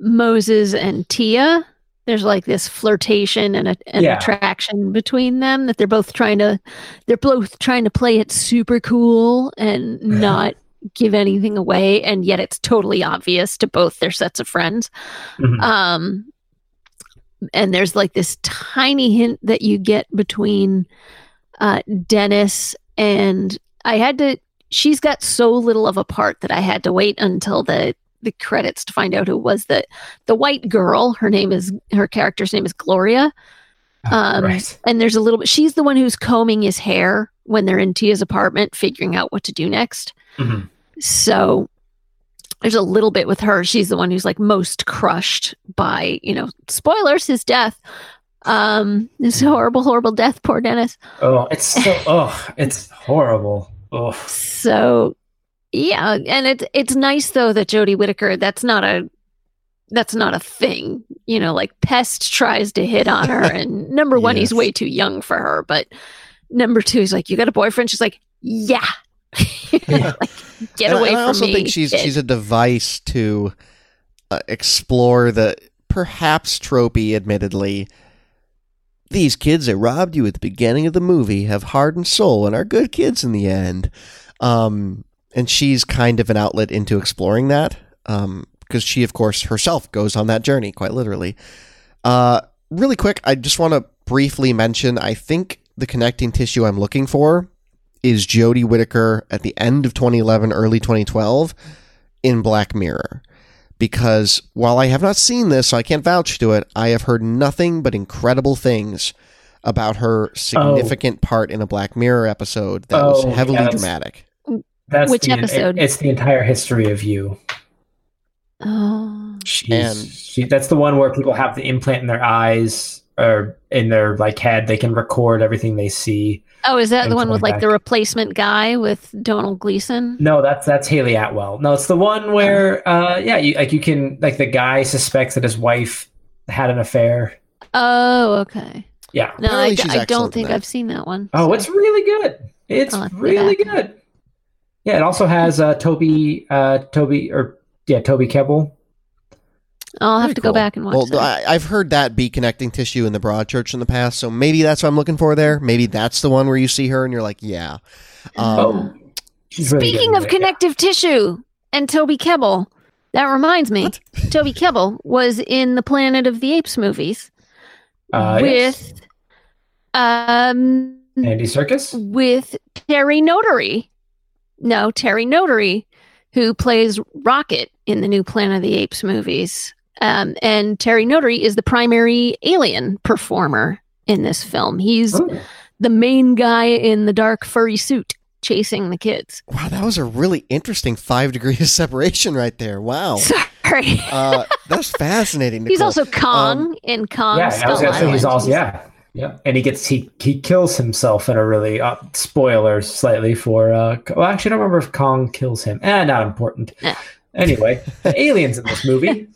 Moses and Tia. There's like this flirtation and a, an Yeah. attraction between them that they're both trying to they're both trying to play it super cool and not give anything away and yet it's totally obvious to both their sets of friends. Mhm. Um, and there's like this tiny hint that you get between uh, Dennis and I had to. She's got so little of a part that I had to wait until the the credits to find out who was the the white girl. Her name is her character's name is Gloria. Um, right And there's a little bit. She's the one who's combing his hair when they're in Tia's apartment, figuring out what to do next. Mhm. So there's a little bit with her. She's the one who's like most crushed by, you know, spoilers, his death. Um, his horrible, horrible death. Poor Dennis. oh it's so oh it's horrible oh So yeah, and it's it's nice though that Jodie Whittaker. That's not a that's not a thing. You know, like Pest tries to hit on her, and [LAUGHS] number one, he's way too young for her. But number two, he's like, "You got a boyfriend?" She's like, "Yeah." [LAUGHS] Yeah. like, get And I- away and I also me. think she's kid." she's a device to uh, explore the perhaps tropey, admittedly. These kids that robbed you at the beginning of the movie have heart and soul and are good kids in the end. Um, and she's kind of an outlet into exploring that. Um, because she, of course, herself goes on that journey, quite literally. Uh, really quick, I just want to briefly mention I think the connecting tissue I'm looking for is Jodie Whittaker at the end of 2011, early 2012 in Black Mirror. Because while I have not seen this, so I can't vouch to it, I have heard nothing but incredible things about her significant oh. part in a Black Mirror episode that was Oh, heavily yeah, that's- dramatic. that's Which the, it- episode? it's the entire history of you Oh, She's, And- she, that's the one where people have the implant in their eyes or in their like head. They can record everything they see. oh, is that the one with coming like the replacement guy with Domhnall Gleeson? No, that's that's Hayley Atwell. No, it's the one where uh yeah, you like you can like the guy suspects that his wife had an affair. Oh, okay. Yeah. No, I, Apparently d- she's I don't think. I've seen that one. Oh, so- it's really good. It's I'll have to go really good. Yeah, it also has uh Toby uh Toby or yeah, Toby Kebbell. I'll have Very to go back and watch Well, that. I, I've heard that be connecting tissue in the Broadchurch in the past, so maybe that's what I'm looking for there. Maybe that's the one where you see her and you're like, yeah. Um, Oh, she's really good Speaking of it, connective tissue and Toby Kebbell, that reminds me, What? [LAUGHS] Toby Kebbell was in the Planet of the Apes movies yeah. Uh, yes. with um Andy Serkis. with Terry Notary. No, Terry Notary, who plays Rocket in the new Planet of the Apes movies. Um, and Terry Notary is the primary alien performer in this film. He's Oh. the main guy in the dark furry suit chasing the kids. Wow, that was a really interesting five degrees of separation right there. Wow. [LAUGHS] Sorry. Uh, that's fascinating. he's also Kong Um, in Kong. yeah, I Skull was gonna say he's also yeah, yeah, and he gets he he kills himself in a really uh, spoilers slightly for uh. Well, actually, I don't remember if Kong kills him. Eh, not important. Eh. Anyway, aliens in this movie. [LAUGHS]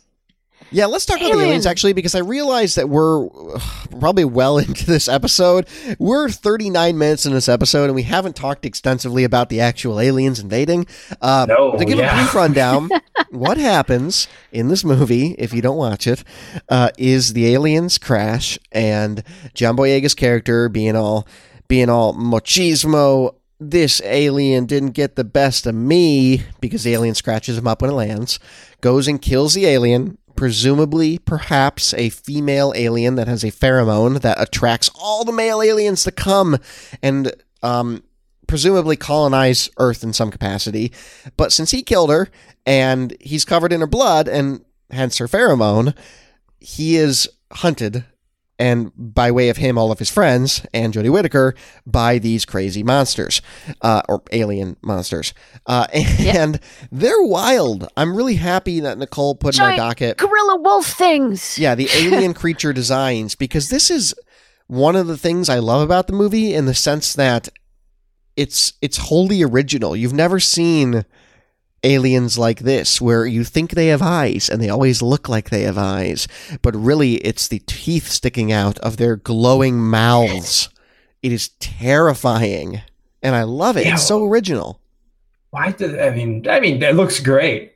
Yeah, let's talk about the aliens actually, because I realize that we're [SIGHS] probably well [LAUGHS] into this episode. We're 39 minutes in this episode, and we haven't talked extensively about the actual aliens invading. Uh, No, to give a brief rundown, [LAUGHS] what happens in this movie, if you don't watch it, uh, is the aliens crash, and John Boyega's character being all being all machismo. This alien didn't get the best of me because the alien scratches him up when it lands, goes and kills the alien, presumably, perhaps a female alien that has a pheromone that attracts all the male aliens to come and um, presumably colonize Earth in some capacity. But since he killed her and he's covered in her blood and hence her pheromone, he is hunted. And by way of him, all of his friends and Jodie Whittaker by these crazy monsters, uh, or alien monsters, uh, [LAUGHS] and they're wild. I'm really happy that Nicole put in my Giant docket Gorilla wolf things. yeah, the [LAUGHS] alien creature designs because this is one of the things I love about the movie in the sense that it's it's wholly original. You've never seen aliens like this where you think they have eyes and they always look like they have eyes, but really it's the teeth sticking out of their glowing mouths. It is terrifying. And I love it. Yeah. It's so original. Why did I mean? I mean, it looks great,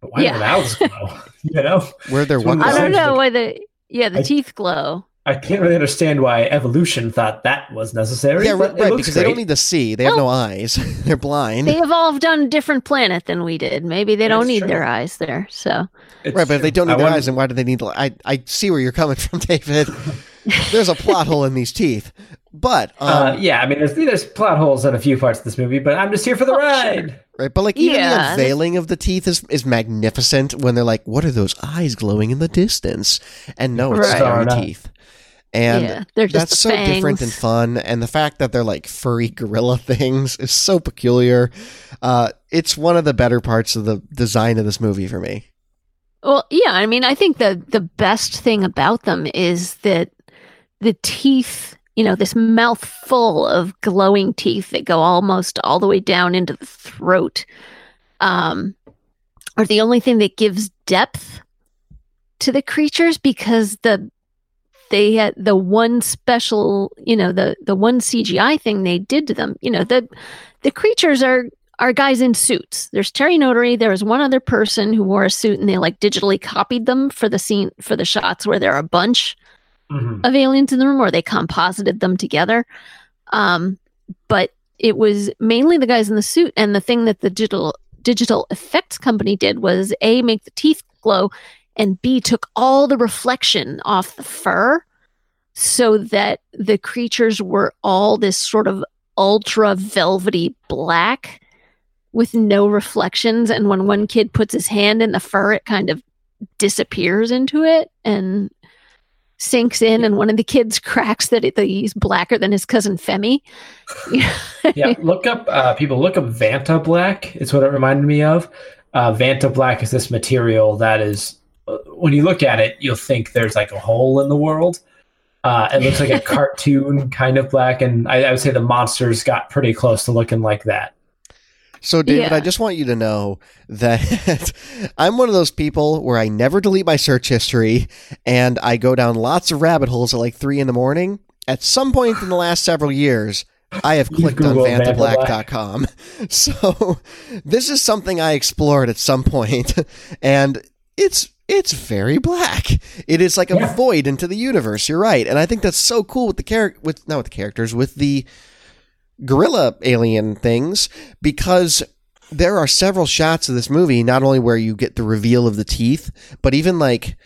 but why Yeah. do the mouths glow? [LAUGHS] you know, Where they're It's one what I don't know that- why the yeah the I- teeth glow. I can't really understand why evolution thought that was necessary. Yeah, right, it right looks because they don't need to see. They have Oh. no eyes. [LAUGHS] they're blind. They evolved on a different planet than we did. Maybe they don't That's need true. their eyes there. So It's Right, but if they don't need I their wonder- eyes, then why do they need? The, I I see where you're coming [LAUGHS] from, David. [LAUGHS] There's a plot hole in these teeth, but um, Uh, yeah, I mean, there's there's plot holes in a few parts of this movie, but I'm just here for the Oh, ride. right, but like even Yeah, the this- unveiling of the teeth is is magnificent when they're like, "What are those eyes glowing in the distance?" And no, it's Right. fairy Right. teeth, and yeah, they're just that's so different and fun. And the fact that they're like furry gorilla [LAUGHS] things is so peculiar. Uh, it's one of the better parts of the design of this movie for me. Well, yeah, I mean, I think the the best thing about them is that the teeth, you know, this mouth full of glowing teeth that go almost all the way down into the throat, um, are the only thing that gives depth to the creatures because the they had the one special, you know, the the one CGI thing they did to them, you know, the the creatures are are guys in suits. There's Terry Notary. There was one other person who wore a suit, and they like digitally copied them for the scene for the shots where there are a bunch Mhm. of aliens in the room, or they composited them together. Um, but it was mainly the guys in the suit, and the thing that the digital digital effects company did was a make the teeth glow, and b took all the reflection off the fur, so that the creatures were all this sort of ultra velvety black with no reflections and when one kid puts his hand in the fur it kind of disappears into it and sinks in and one of the kids [LAUGHS] cracks that, it, that he's blacker than his cousin femi [LAUGHS] yeah, look up uh, people look up Vantablack. It's what it reminded me of. Uh, Vantablack is this material that is, when you look at it, you'll think there's like a hole in the world. Uh, it looks like a [LAUGHS] cartoon kind of black, and I, I would say the monsters got pretty close to looking like that. So, David, Yeah. I just want you to know that [LAUGHS] I'm one of those people where I never delete my search history and I go down lots of rabbit holes at like three in the morning. At some point in the last several years, I have [LAUGHS] clicked on Googled vantablack.com. So, this is something I explored at some point, and it's it's very black. It is like a Yeah. void into the universe. You're right, and I think that's so cool with the character with not with the characters with the gorilla alien things because there are several shots of this movie not only where you get the reveal of the teeth but even like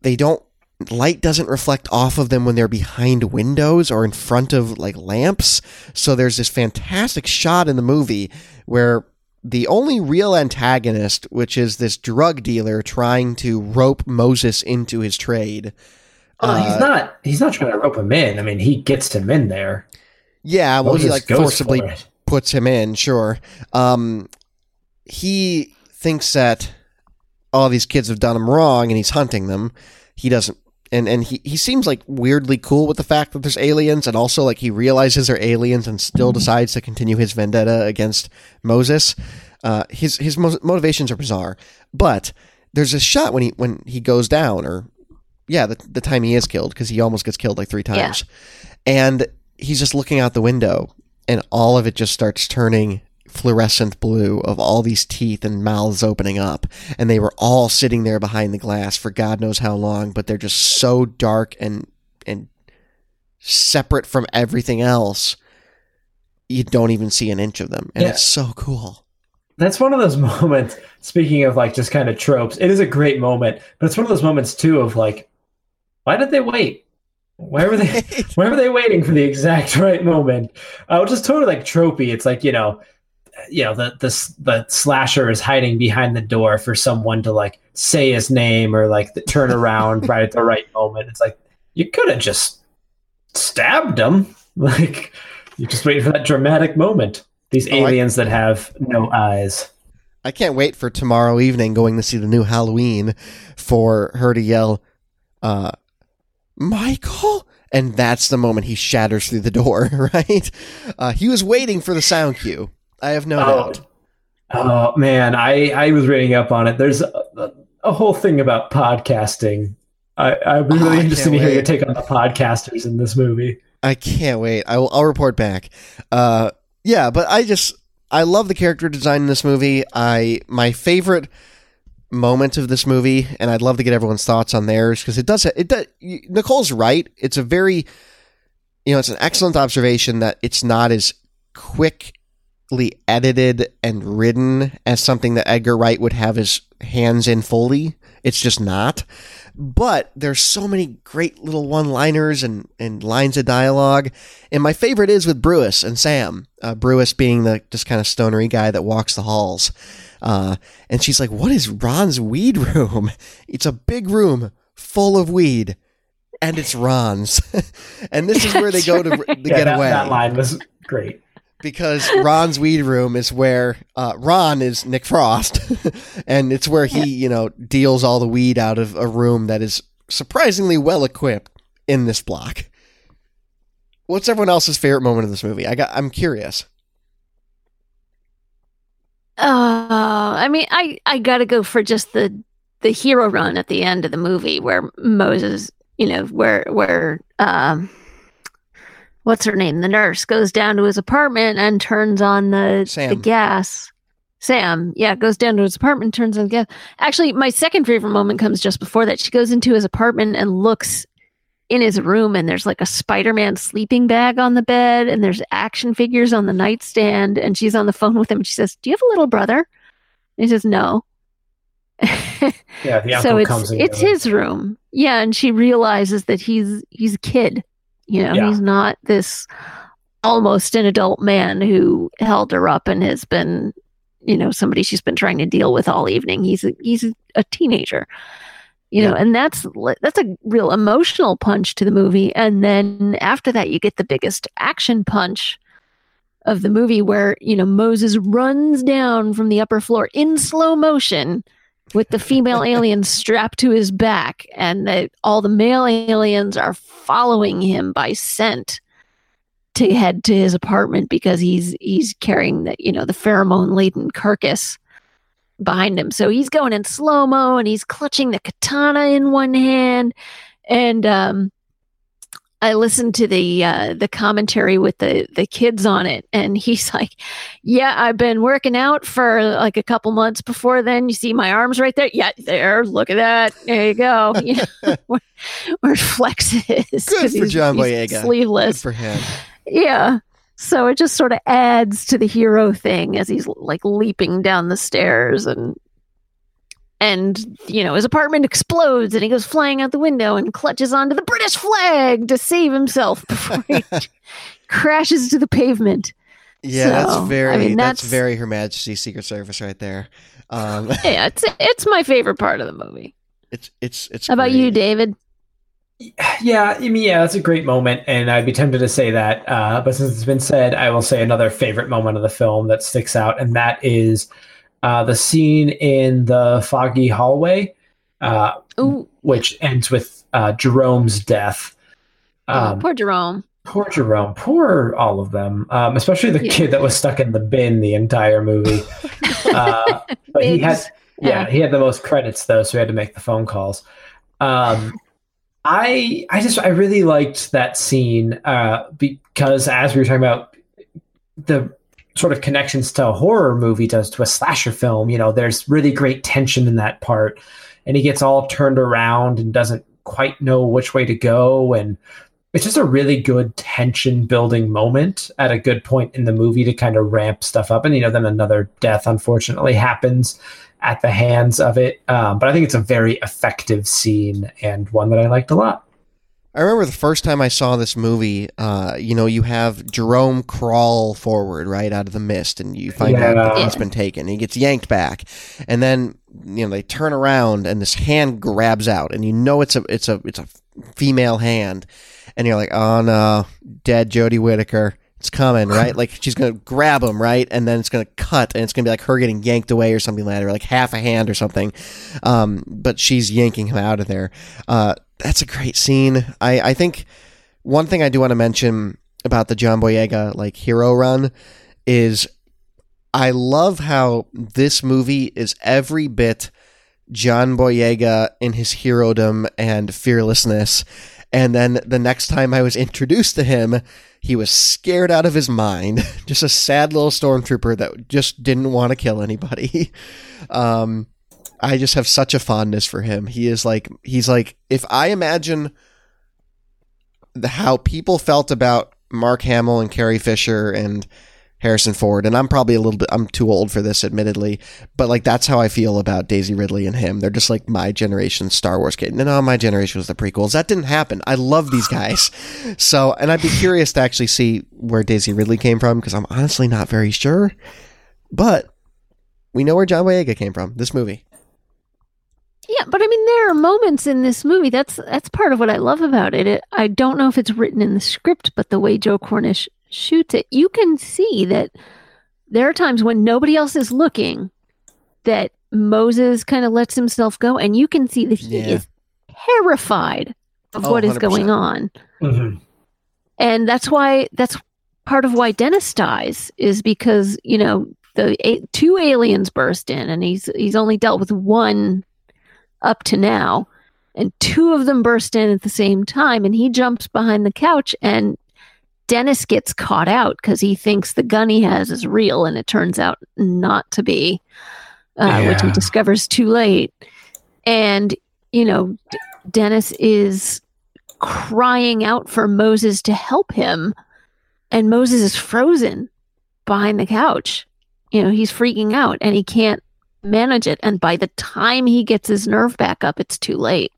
they don't light doesn't reflect off of them when they're behind windows or in front of like lamps so there's this fantastic shot in the movie where the only real antagonist which is this drug dealer trying to rope Moses into his trade Uh, Uh, he's not. He's not trying to rope him in. I mean, he gets him in there. Yeah, well, he like forcibly for puts him in. Sure. Um, he thinks that all these kids have done him wrong, and he's hunting them. He doesn't, and and he he seems like weirdly cool with the fact that there's aliens, and also like he realizes they're aliens and still decides to continue his vendetta against Moses. Uh, his his mo- motivations are bizarre, but there's a shot when he when he goes down, or yeah, the the time he is killed because he almost gets killed like three Yeah. times, and he's just looking out the window, and all of it just starts turning fluorescent blue of all these teeth and mouths opening up and they were all sitting there behind the glass for god knows how long but they're just so dark and and separate from everything else you don't even see an inch of them and Yeah. it's so cool That's one of those [LAUGHS] moments. Speaking of like just kind of tropes, it is a great moment, but it's one of those moments too of like, why did they wait? Why were they? [LAUGHS] Why were they waiting for the exact [LAUGHS] right moment? Uh, which is totally like tropey. It's like you know, you know the the the slasher is hiding behind the door for someone to like say his name or like turn around [LAUGHS] right at the right moment. It's like you could have just stabbed him. [LAUGHS] Like you just waiting for that dramatic moment. These Oh, I- aliens that have no eyes. I can't wait for tomorrow evening going to see the new Halloween for her to yell, uh, Michael? And that's the moment he shatters through the door, [LAUGHS] right? Uh, he was waiting for the sound cue. I have no Oh, doubt. oh man, I I was reading up on it. There's a, a, whole thing about podcasting. I, I'd be Oh, really I interested to hear your take on the podcasters in this movie. I can't wait. I will, I'll report back. Uh, yeah, but I just I love the character design in this movie. I my favorite moment of this movie, and I'd love to get everyone's thoughts on theirs because it does it does. Nicole's right. It's a very you know it's an excellent observation that it's not as quickly edited and written as something that Edgar Wright would have his hands in fully. It's just not. But there's so many great little one-liners and, and lines of dialogue. And my favorite is with Brewis and Sam. Uh, Brewis being the just kind of stonery guy that walks the halls. Uh, and she's like, "What is Ron's weed room? [LAUGHS] It's a big room full of weed, and it's Ron's." [LAUGHS] and this is where they go to, to Yeah, get that, away that line was great. Because Ron's weed room is where uh, Ron is Nick Frost, [LAUGHS] and it's where he, you know, deals all the weed out of a room that is surprisingly well equipped in this block. What's everyone else's favorite moment of this movie? I got. I'm curious. Uh, I mean, I I gotta go for just the the hero run at the end of the movie where Moses, you know, where where um, what's her name, the nurse goes down to his apartment and turns on the the gas. Sam, yeah, goes down to his apartment, turns on the gas. Actually, my second favorite moment comes just before that. She goes into his apartment and looks in his room, and there's like a Spider-Man sleeping bag on the bed, and there's action figures on the nightstand, and she's on the phone with him. And she says, "Do you have a little brother?" And he says, "No." Yeah, the [LAUGHS] uncle so it's comes it's his room, yeah, and she realizes that he's he's a kid. You know, Yeah. he's not this almost an adult man who held her up and has been, you know, somebody she's been trying to deal with all evening. He's a, he's a teenager, you know, and that's that's a real emotional punch to the movie. And then after that, you get the biggest action punch of the movie, where you know Moses runs down from the upper floor in slow motion with the female alien strapped to his back, and the, all the male aliens are following him by scent to head to his apartment because he's he's carrying the you know the pheromone laden carcass behind him. So he's going in slow mo and he's clutching the katana in one hand, and um, I listened to the uh, the commentary with the the kids on it, and he's [LAUGHS] like, "Yeah, I've been working out for like a couple months before then. You see my arms right there? Yeah, there. Look at that. There you go. [LAUGHS] You know, [LAUGHS] where, where flex is. Good for John Boyega. Good Sleeveless. for him. Yeah. So it just sort of adds to the hero thing as he's like leaping down the stairs and and you know his apartment explodes and he goes flying out the window and clutches onto the British flag to save himself [LAUGHS] before he [LAUGHS] crashes to the pavement. Yeah, that's So, I very mean, that's, that's- very Her Majesty's Secret Service right there. Um, [LAUGHS] Yeah, it's it's my favorite part of the movie. it's it's it's. How about you. David? Yeah, I mean, yeah, that's a great moment, and I'd be tempted to say that. Uh, but since it's been said, I will say another favorite moment of the film that sticks out, and that is uh, the scene in the foggy hallway, uh, which ends with uh, Jerome's death. oh, Um, poor Jerome. Poor Jerome. Poor all of them, um, especially the Yeah. kid that was stuck in the bin the entire movie. [LAUGHS] uh, but he had, yeah, Yeah. he had the most credits though, so he had to make the phone calls. Um, I, I just, I really liked that scene uh, because as we were talking about the sort of connections to a horror movie does to a slasher film, you know, there's really great tension in that part, and he gets all turned around and doesn't quite know which way to go. And it's just a really good tension building moment at a good point in the movie to kind of ramp stuff up. And you know then another death unfortunately happens at the hands of it. Um, but i think it's a very effective scene and one that i liked a lot I remember the first time I saw this movie, uh, you know, you have Jerome crawl forward, right, out of the mist, and you find out that Yeah. he's been taken. He gets yanked back. And then, you know, they turn around and this hand grabs out, and you know it's a it's a it's a female hand. And you're like, oh no, dead Jodie Whittaker. It's coming, right? like she's gonna grab him, right? And then it's gonna cut, and it's gonna be like her getting yanked away or something like that, or like half a hand or something. Um, but she's yanking him out of there. Uh, that's a great scene. I, I think one thing I do want to mention about the John Boyega like hero run is I love how this movie is every bit John Boyega in his herodom and fearlessness. And then the next time I was introduced to him, he was scared out of his mind. [LAUGHS] just a sad little stormtrooper that just didn't want to kill anybody. [LAUGHS] um, I just have such a fondness for him. He is like he's like if I imagine the, how people felt about Mark Hamill and Carrie Fisher and Harrison Ford, and I'm probably a little bit I'm too old for this, admittedly, but like that's how I feel about Daisy Ridley and him. They're just like my generation Star Wars kid. No, no, my generation was the prequels. That didn't happen. I love these guys. [LAUGHS] so, and I'd be curious to actually see where Daisy Ridley came from because I'm honestly not very sure. But we know where John Boyega came from. This movie. Yeah, but I mean, there are moments in this movie. That's that's part of what I love about it. it. I don't know if it's written in the script, but the way Joe Cornish shoots it, you can see that there are times when nobody else is looking that Moses kind of lets himself go, and you can see that he Yeah. is terrified of Oh, what is 100%. going on, mm-hmm. and that's why that's part of why Dennis dies is because you know the a- two aliens burst in, and he's he's only dealt with one up to now, and two of them burst in at the same time, and he jumps behind the couch, and Dennis gets caught out because he thinks the gun he has is real, and it turns out not to be, uh, which he discovers too late, and you know D- Dennis is crying out for Moses to help him, and Moses is frozen behind the couch. You know, he's freaking out and he can't manage it. And by the time he gets his nerve back up, it's too late.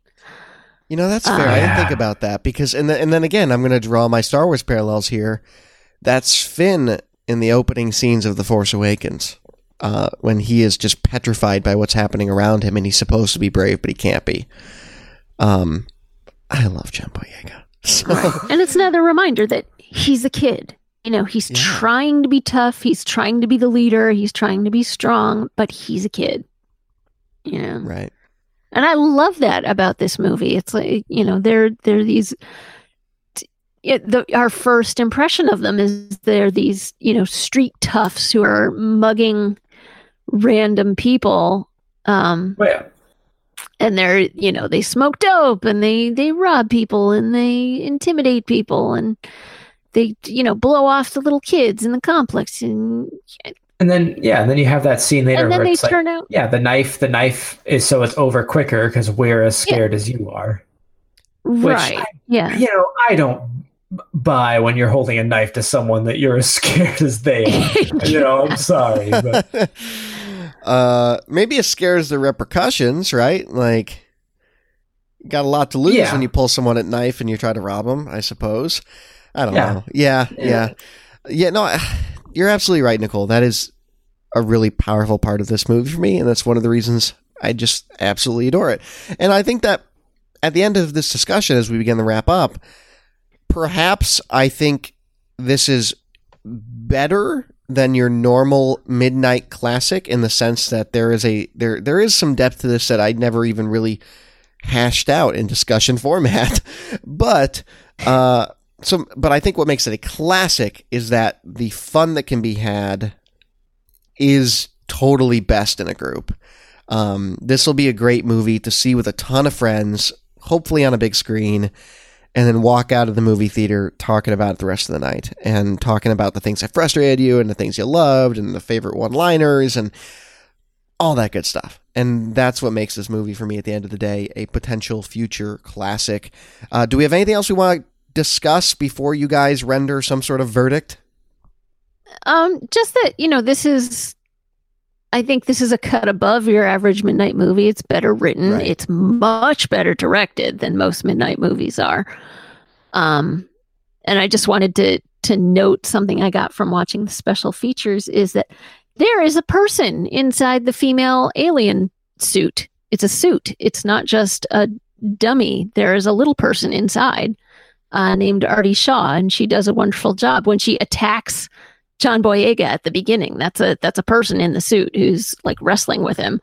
You know, that's Uh, fair. I didn't think about that because, and then, and then again, I'm going to draw my Star Wars parallels here. That's Finn in the opening scenes of The Force Awakens, uh, when he is just petrified by what's happening around him, and he's supposed to be brave, but he can't be. Um, I love John Boyega. [LAUGHS] So, And it's another reminder that he's a kid. You know, he's Yeah. trying to be tough. He's trying to be the leader. He's trying to be strong, but he's a kid. You know, right. And I love that about this movie. It's like you know, they're they're these. It, the, our first impression of them is they're these you know street toughs who are mugging random people. Um, well, yeah. and they're you know they smoke dope and they they rob people and they intimidate people and they you know blow off the little kids in the complex and and then yeah and then you have that scene later and then where they it's like out yeah the knife the knife is so it's over quicker because we're as scared as you are right yeah you know i don't buy when you're holding a knife to someone that you're [LAUGHS] as scared as they are [LAUGHS] you know i'm sorry but [LAUGHS] uh, maybe it scares the repercussions, right? Like, got a lot to lose Yeah. when you pull someone at knife and you try to rob them. I suppose. I don't Yeah. know. Yeah, yeah, Yeah. yeah. No, I- [SIGHS] you're absolutely right, Nicole. That is a really powerful part of this movie for me, and that's one of the reasons I just absolutely adore it. And I think that at the end of this discussion, as we begin to wrap up, perhaps I think this is better than your normal midnight classic in the sense that there is a there there is some depth to this that I'd never even really hashed out in discussion [LAUGHS] format. but uh so but I think what makes it a classic is that the fun that can be had is totally best in a group. Um, this will be a great movie to see with a ton of friends, hopefully on a big screen, and then walk out of the movie theater talking about it the rest of the night and talking about the things that frustrated you and the things you loved and the favorite one liners and all that good stuff. And that's what makes this movie for me at the end of the day a potential future classic. Uh, do we have anything else we want to discuss before you guys render some sort of verdict? Um, just that you know, this is. I think this is a cut above your average midnight movie. It's better written. Right. It's much better directed than most midnight movies are. Um, and I just wanted to to note something I got from watching the special features is that there is a person inside the female alien suit. It's a suit. It's not just a dummy. There is a little person inside uh, named Artie Shaw, and she does a wonderful job when she attacks John Boyega at the beginning. That's a that's a person in the suit who's like wrestling with him.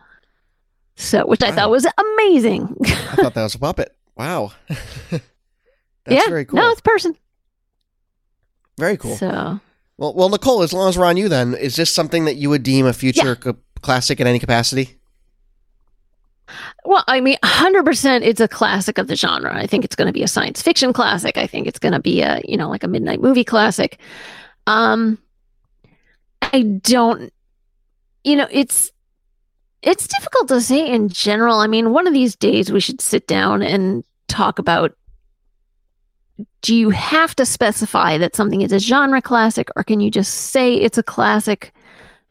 So, which I thought was amazing. [LAUGHS] I thought that was a puppet. Wow. [LAUGHS] That's yeah, very cool. no, it's a person. very cool. So, Well, well, Nicole, as long as we're on you, then is this something that you would deem a future c- classic in any capacity? well, I mean, hundred percent, it's a classic of the genre. I think it's going to be a science fiction classic. I think it's going to be a you know like a midnight movie classic. Um, I don't, you know, it's it's difficult to say in general. I mean, one of these days we should sit down and talk about do you have to specify that something is a genre classic or can you just say it's a classic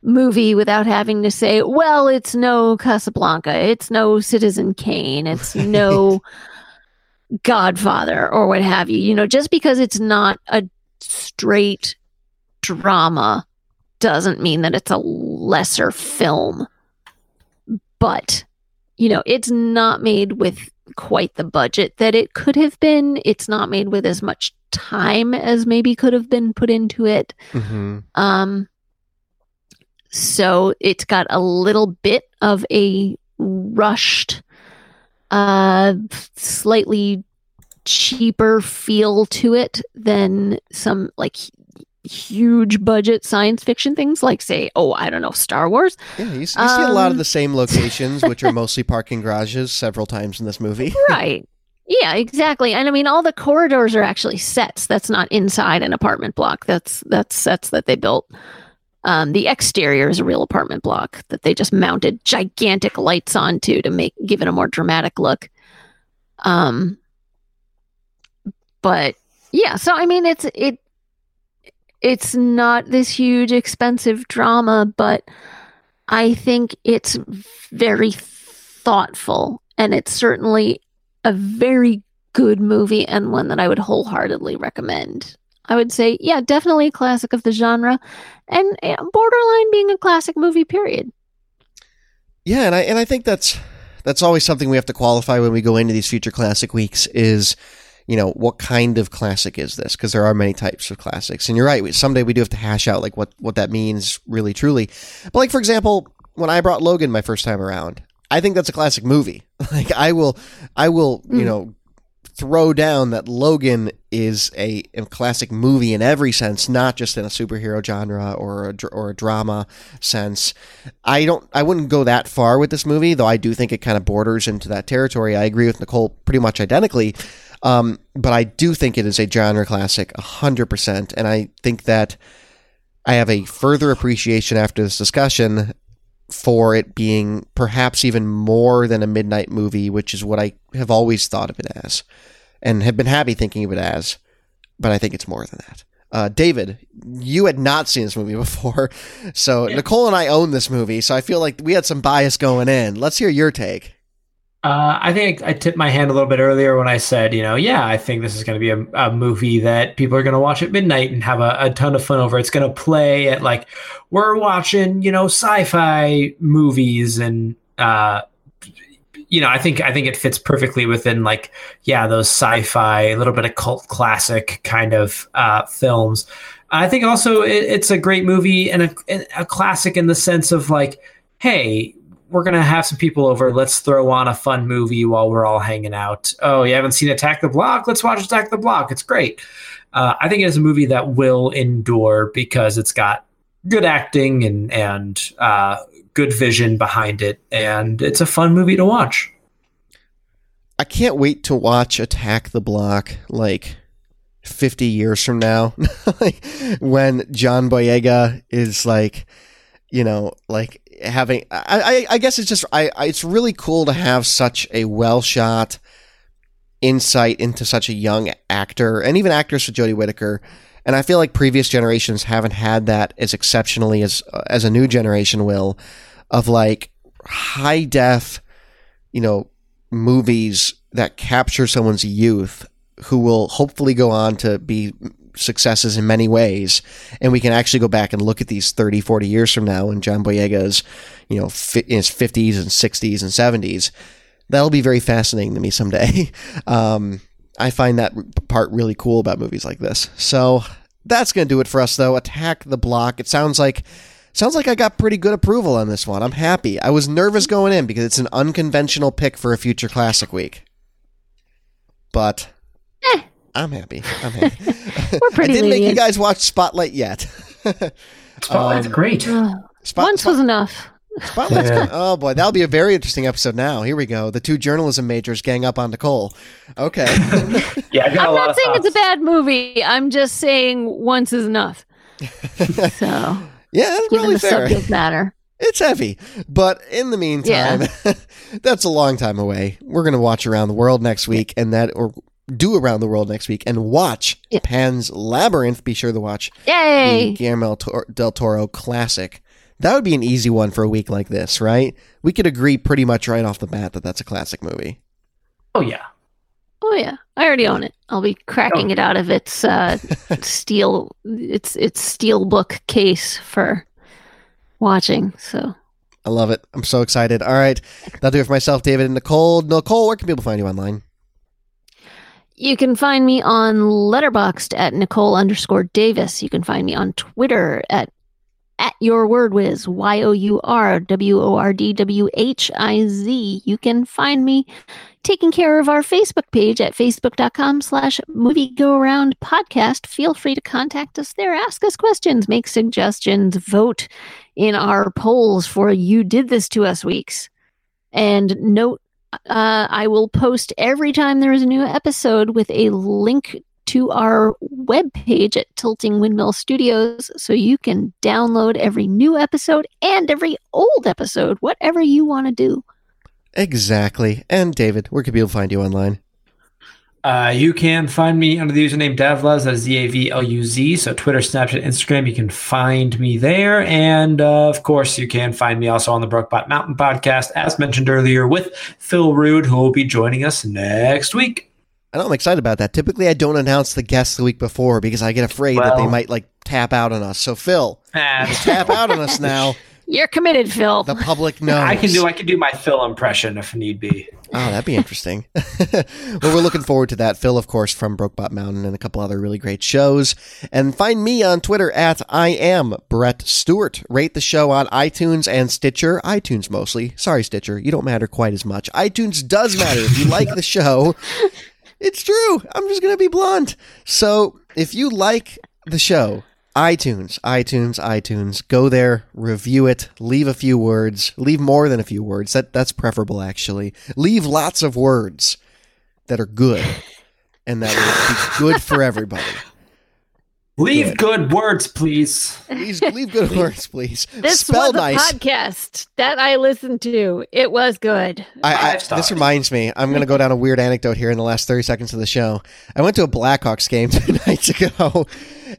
movie without having to say, well, it's no Casablanca, it's no Citizen Kane, it's [LAUGHS] no Godfather or what have you. You know, just because it's not a straight drama doesn't mean that it's a lesser film. But, you know, it's not made with quite the budget that it could have been. It's not made with as much time as maybe could have been put into it. Mm-hmm. Um, so it's got a little bit of a rushed, uh, slightly cheaper feel to it than some like huge budget science fiction things like say oh i don't know star wars. Yeah, you, you see a lot of Um, the same [LAUGHS] locations, which are mostly parking garages, several times in this movie. [LAUGHS] right. Yeah exactly. And i mean all the corridors are actually sets. That's not inside an apartment block. That's that's sets that they built. Um, the exterior is a real apartment block that they just mounted gigantic lights onto to make give it a more dramatic look. Um but yeah so i mean it's it it's not this huge expensive drama but i think it's very thoughtful and it's certainly a very good movie and one that I would wholeheartedly recommend. I would say, yeah, definitely a classic of the genre and eh, borderline being a classic movie, period. Yeah, and I and I think that's that's always something we have to qualify when we go into these future classic weeks is you know what kind of classic is this because there are many types of classics and you're right we, someday we do have to hash out like what what that means really truly but like for example when i brought logan my first time around i think that's a classic movie [LAUGHS] like i will i will you Mm. know throw down that logan is a, a classic movie in every sense not just in a superhero genre or a, or a drama sense I don't I wouldn't go that far with this movie, though I do think it kind of borders into that territory. I agree with Nicole pretty much identically. Um, but I do think it is a genre classic, 100%. And I think that I have a further appreciation after this discussion for it being perhaps even more than a midnight movie, which is what I have always thought of it as and have been happy thinking of it as. But I think it's more than that. Uh, David, you had not seen this movie [LAUGHS] before, so Nicole and I own this movie, so I feel like we had some bias going in. Let's hear your take. Uh, I think I tipped my hand a little bit earlier when I said, you know, yeah, I think this is going to be a, a movie that people are going to watch at midnight and have a, a ton of fun over. It's going to play at like we're watching, you know, sci-fi movies and uh, you know, I think I think it fits perfectly within like yeah those sci-fi, a little bit of cult classic kind of uh, films. I think also it, it's a great movie and a, a classic in the sense of like, hey, we're gonna have some people over. Let's throw on a fun movie while we're all hanging out. Oh, you haven't seen Attack the Block? Let's watch Attack the Block. It's great. Uh, I think it is a movie that will endure because it's got good acting and and uh, good vision behind it, and it's a fun movie to watch. I can't wait to watch Attack the Block like 50 years from now [LAUGHS] when John Boyega is like you know like having I, I, I guess it's just I, I it's really cool to have such a well shot insight into such a young actor and even actors for Jodie Whittaker. And I feel like previous generations haven't had that as exceptionally as uh, as a new generation will of like high def, you know, movies that capture someone's youth who will hopefully go on to be successes in many ways and we can actually go back and look at these 30 40 years from now when John Boyega's, you know in his 50s and 60s and 70s that'll be very fascinating to me someday [LAUGHS] um, I find that part really cool about movies like this so that's going to do it for us though attack the block it sounds like Sounds like I got pretty good approval on this one. I'm happy. I was nervous going in because it's an unconventional pick for a future classic week. But eh. I'm happy. I'm happy. [LAUGHS] We're pretty I didn't lenient. make you guys watch Spotlight yet. [LAUGHS] Spotlight's Um, great. Ugh. Spot- Once Spot- was enough. Spotlight's Yeah. Oh boy, that'll be a very interesting episode now. Here we go. The two journalism majors gang up on Nicole. Okay. [LAUGHS] Yeah, I got a I'm lot not of saying thoughts. it's a bad movie. I'm just saying once is enough. So, yeah, that's given really the fair. subject matter. It's heavy. But in the meantime, that's a long time away. We're going to watch Around the World next week and that, or do Around the World next week and watch Yeah. Pan's Labyrinth. Be sure to watch the Yay! Guillermo del Toro classic. That would be an easy one for a week like this, right? We could agree pretty much right off the bat that that's a classic movie. Oh yeah. Oh yeah, I already own it. I'll be cracking Oh. it out of its uh, [LAUGHS] steel, its its steel book case for watching. So I love it. I'm so excited. All right. That'll do it for myself, David, and Nicole. Nicole, where can people find you online? You can find me on Letterboxd at Nicole underscore Davis. You can find me on Twitter at at your word whiz y o u r w o r d w h i z. You can find me taking care of our Facebook page at facebook.com slash movie go around podcast. Feel free to contact us there, ask us questions, make suggestions, vote in our polls for you did this to us weeks. And note uh, I will post every time there is a new episode with a link to our webpage at Tilting Windmill Studios so you can download every new episode and every old episode, whatever you want to do. Exactly. And David, where can people find you online? Uh, you can find me under the username Zavluz, that's Z A V L U Z. So Twitter, Snapchat, Instagram, you can find me there. And uh, of course, you can find me also on the Brokebot Mountain podcast, as mentioned earlier, with Phil Rude, who will be joining us next week. I know I'm excited about that. Typically, I don't announce the guests the week before because I get afraid that they might like tap out on us. So, Phil, tap out on us now. [LAUGHS] You're committed, Phil. The public knows. I can do I can do my Phil impression if need be. Oh, that'd be interesting. [LAUGHS] well, we're looking forward to that. Phil, of course, from Brokebot Mountain and a couple other really great shows. And find me on Twitter at I am Brett Stewart. Rate the show on iTunes and Stitcher. iTunes mostly. Sorry, Stitcher. You don't matter quite as much. iTunes does matter if you like the show. It's true. I'm just going to be blunt. So if you like the show, iTunes, iTunes, iTunes, go there, review it, leave a few words, leave more than a few words. That that's preferable actually. Leave lots of words that are good and that will be good for everybody. [LAUGHS] Leave good words, please. Please leave good [LAUGHS] words, please. this Spell was a nice. podcast that I listened to. It was good. I, I, this reminds me. I'm going to go down a weird anecdote here in the last 30 seconds of the show. I went to a Blackhawks game [LAUGHS] two nights ago,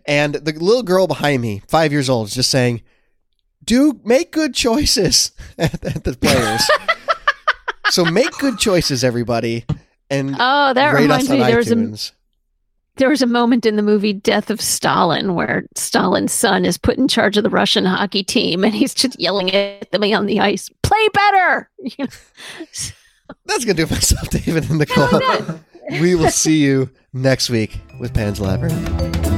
and the little girl behind me, five years old, is just saying, "Do make good choices [LAUGHS] at, at the players." [LAUGHS] so make good choices, everybody, and Oh, that rate reminds us on me. There was a there was a moment in the movie Death of Stalin where Stalin's son is put in charge of the Russian hockey team and he's just yelling at them on the ice, play better. [LAUGHS] You know? That's gonna do it for myself, David and Nicole. we will see you next week with Pan's Labyrinth.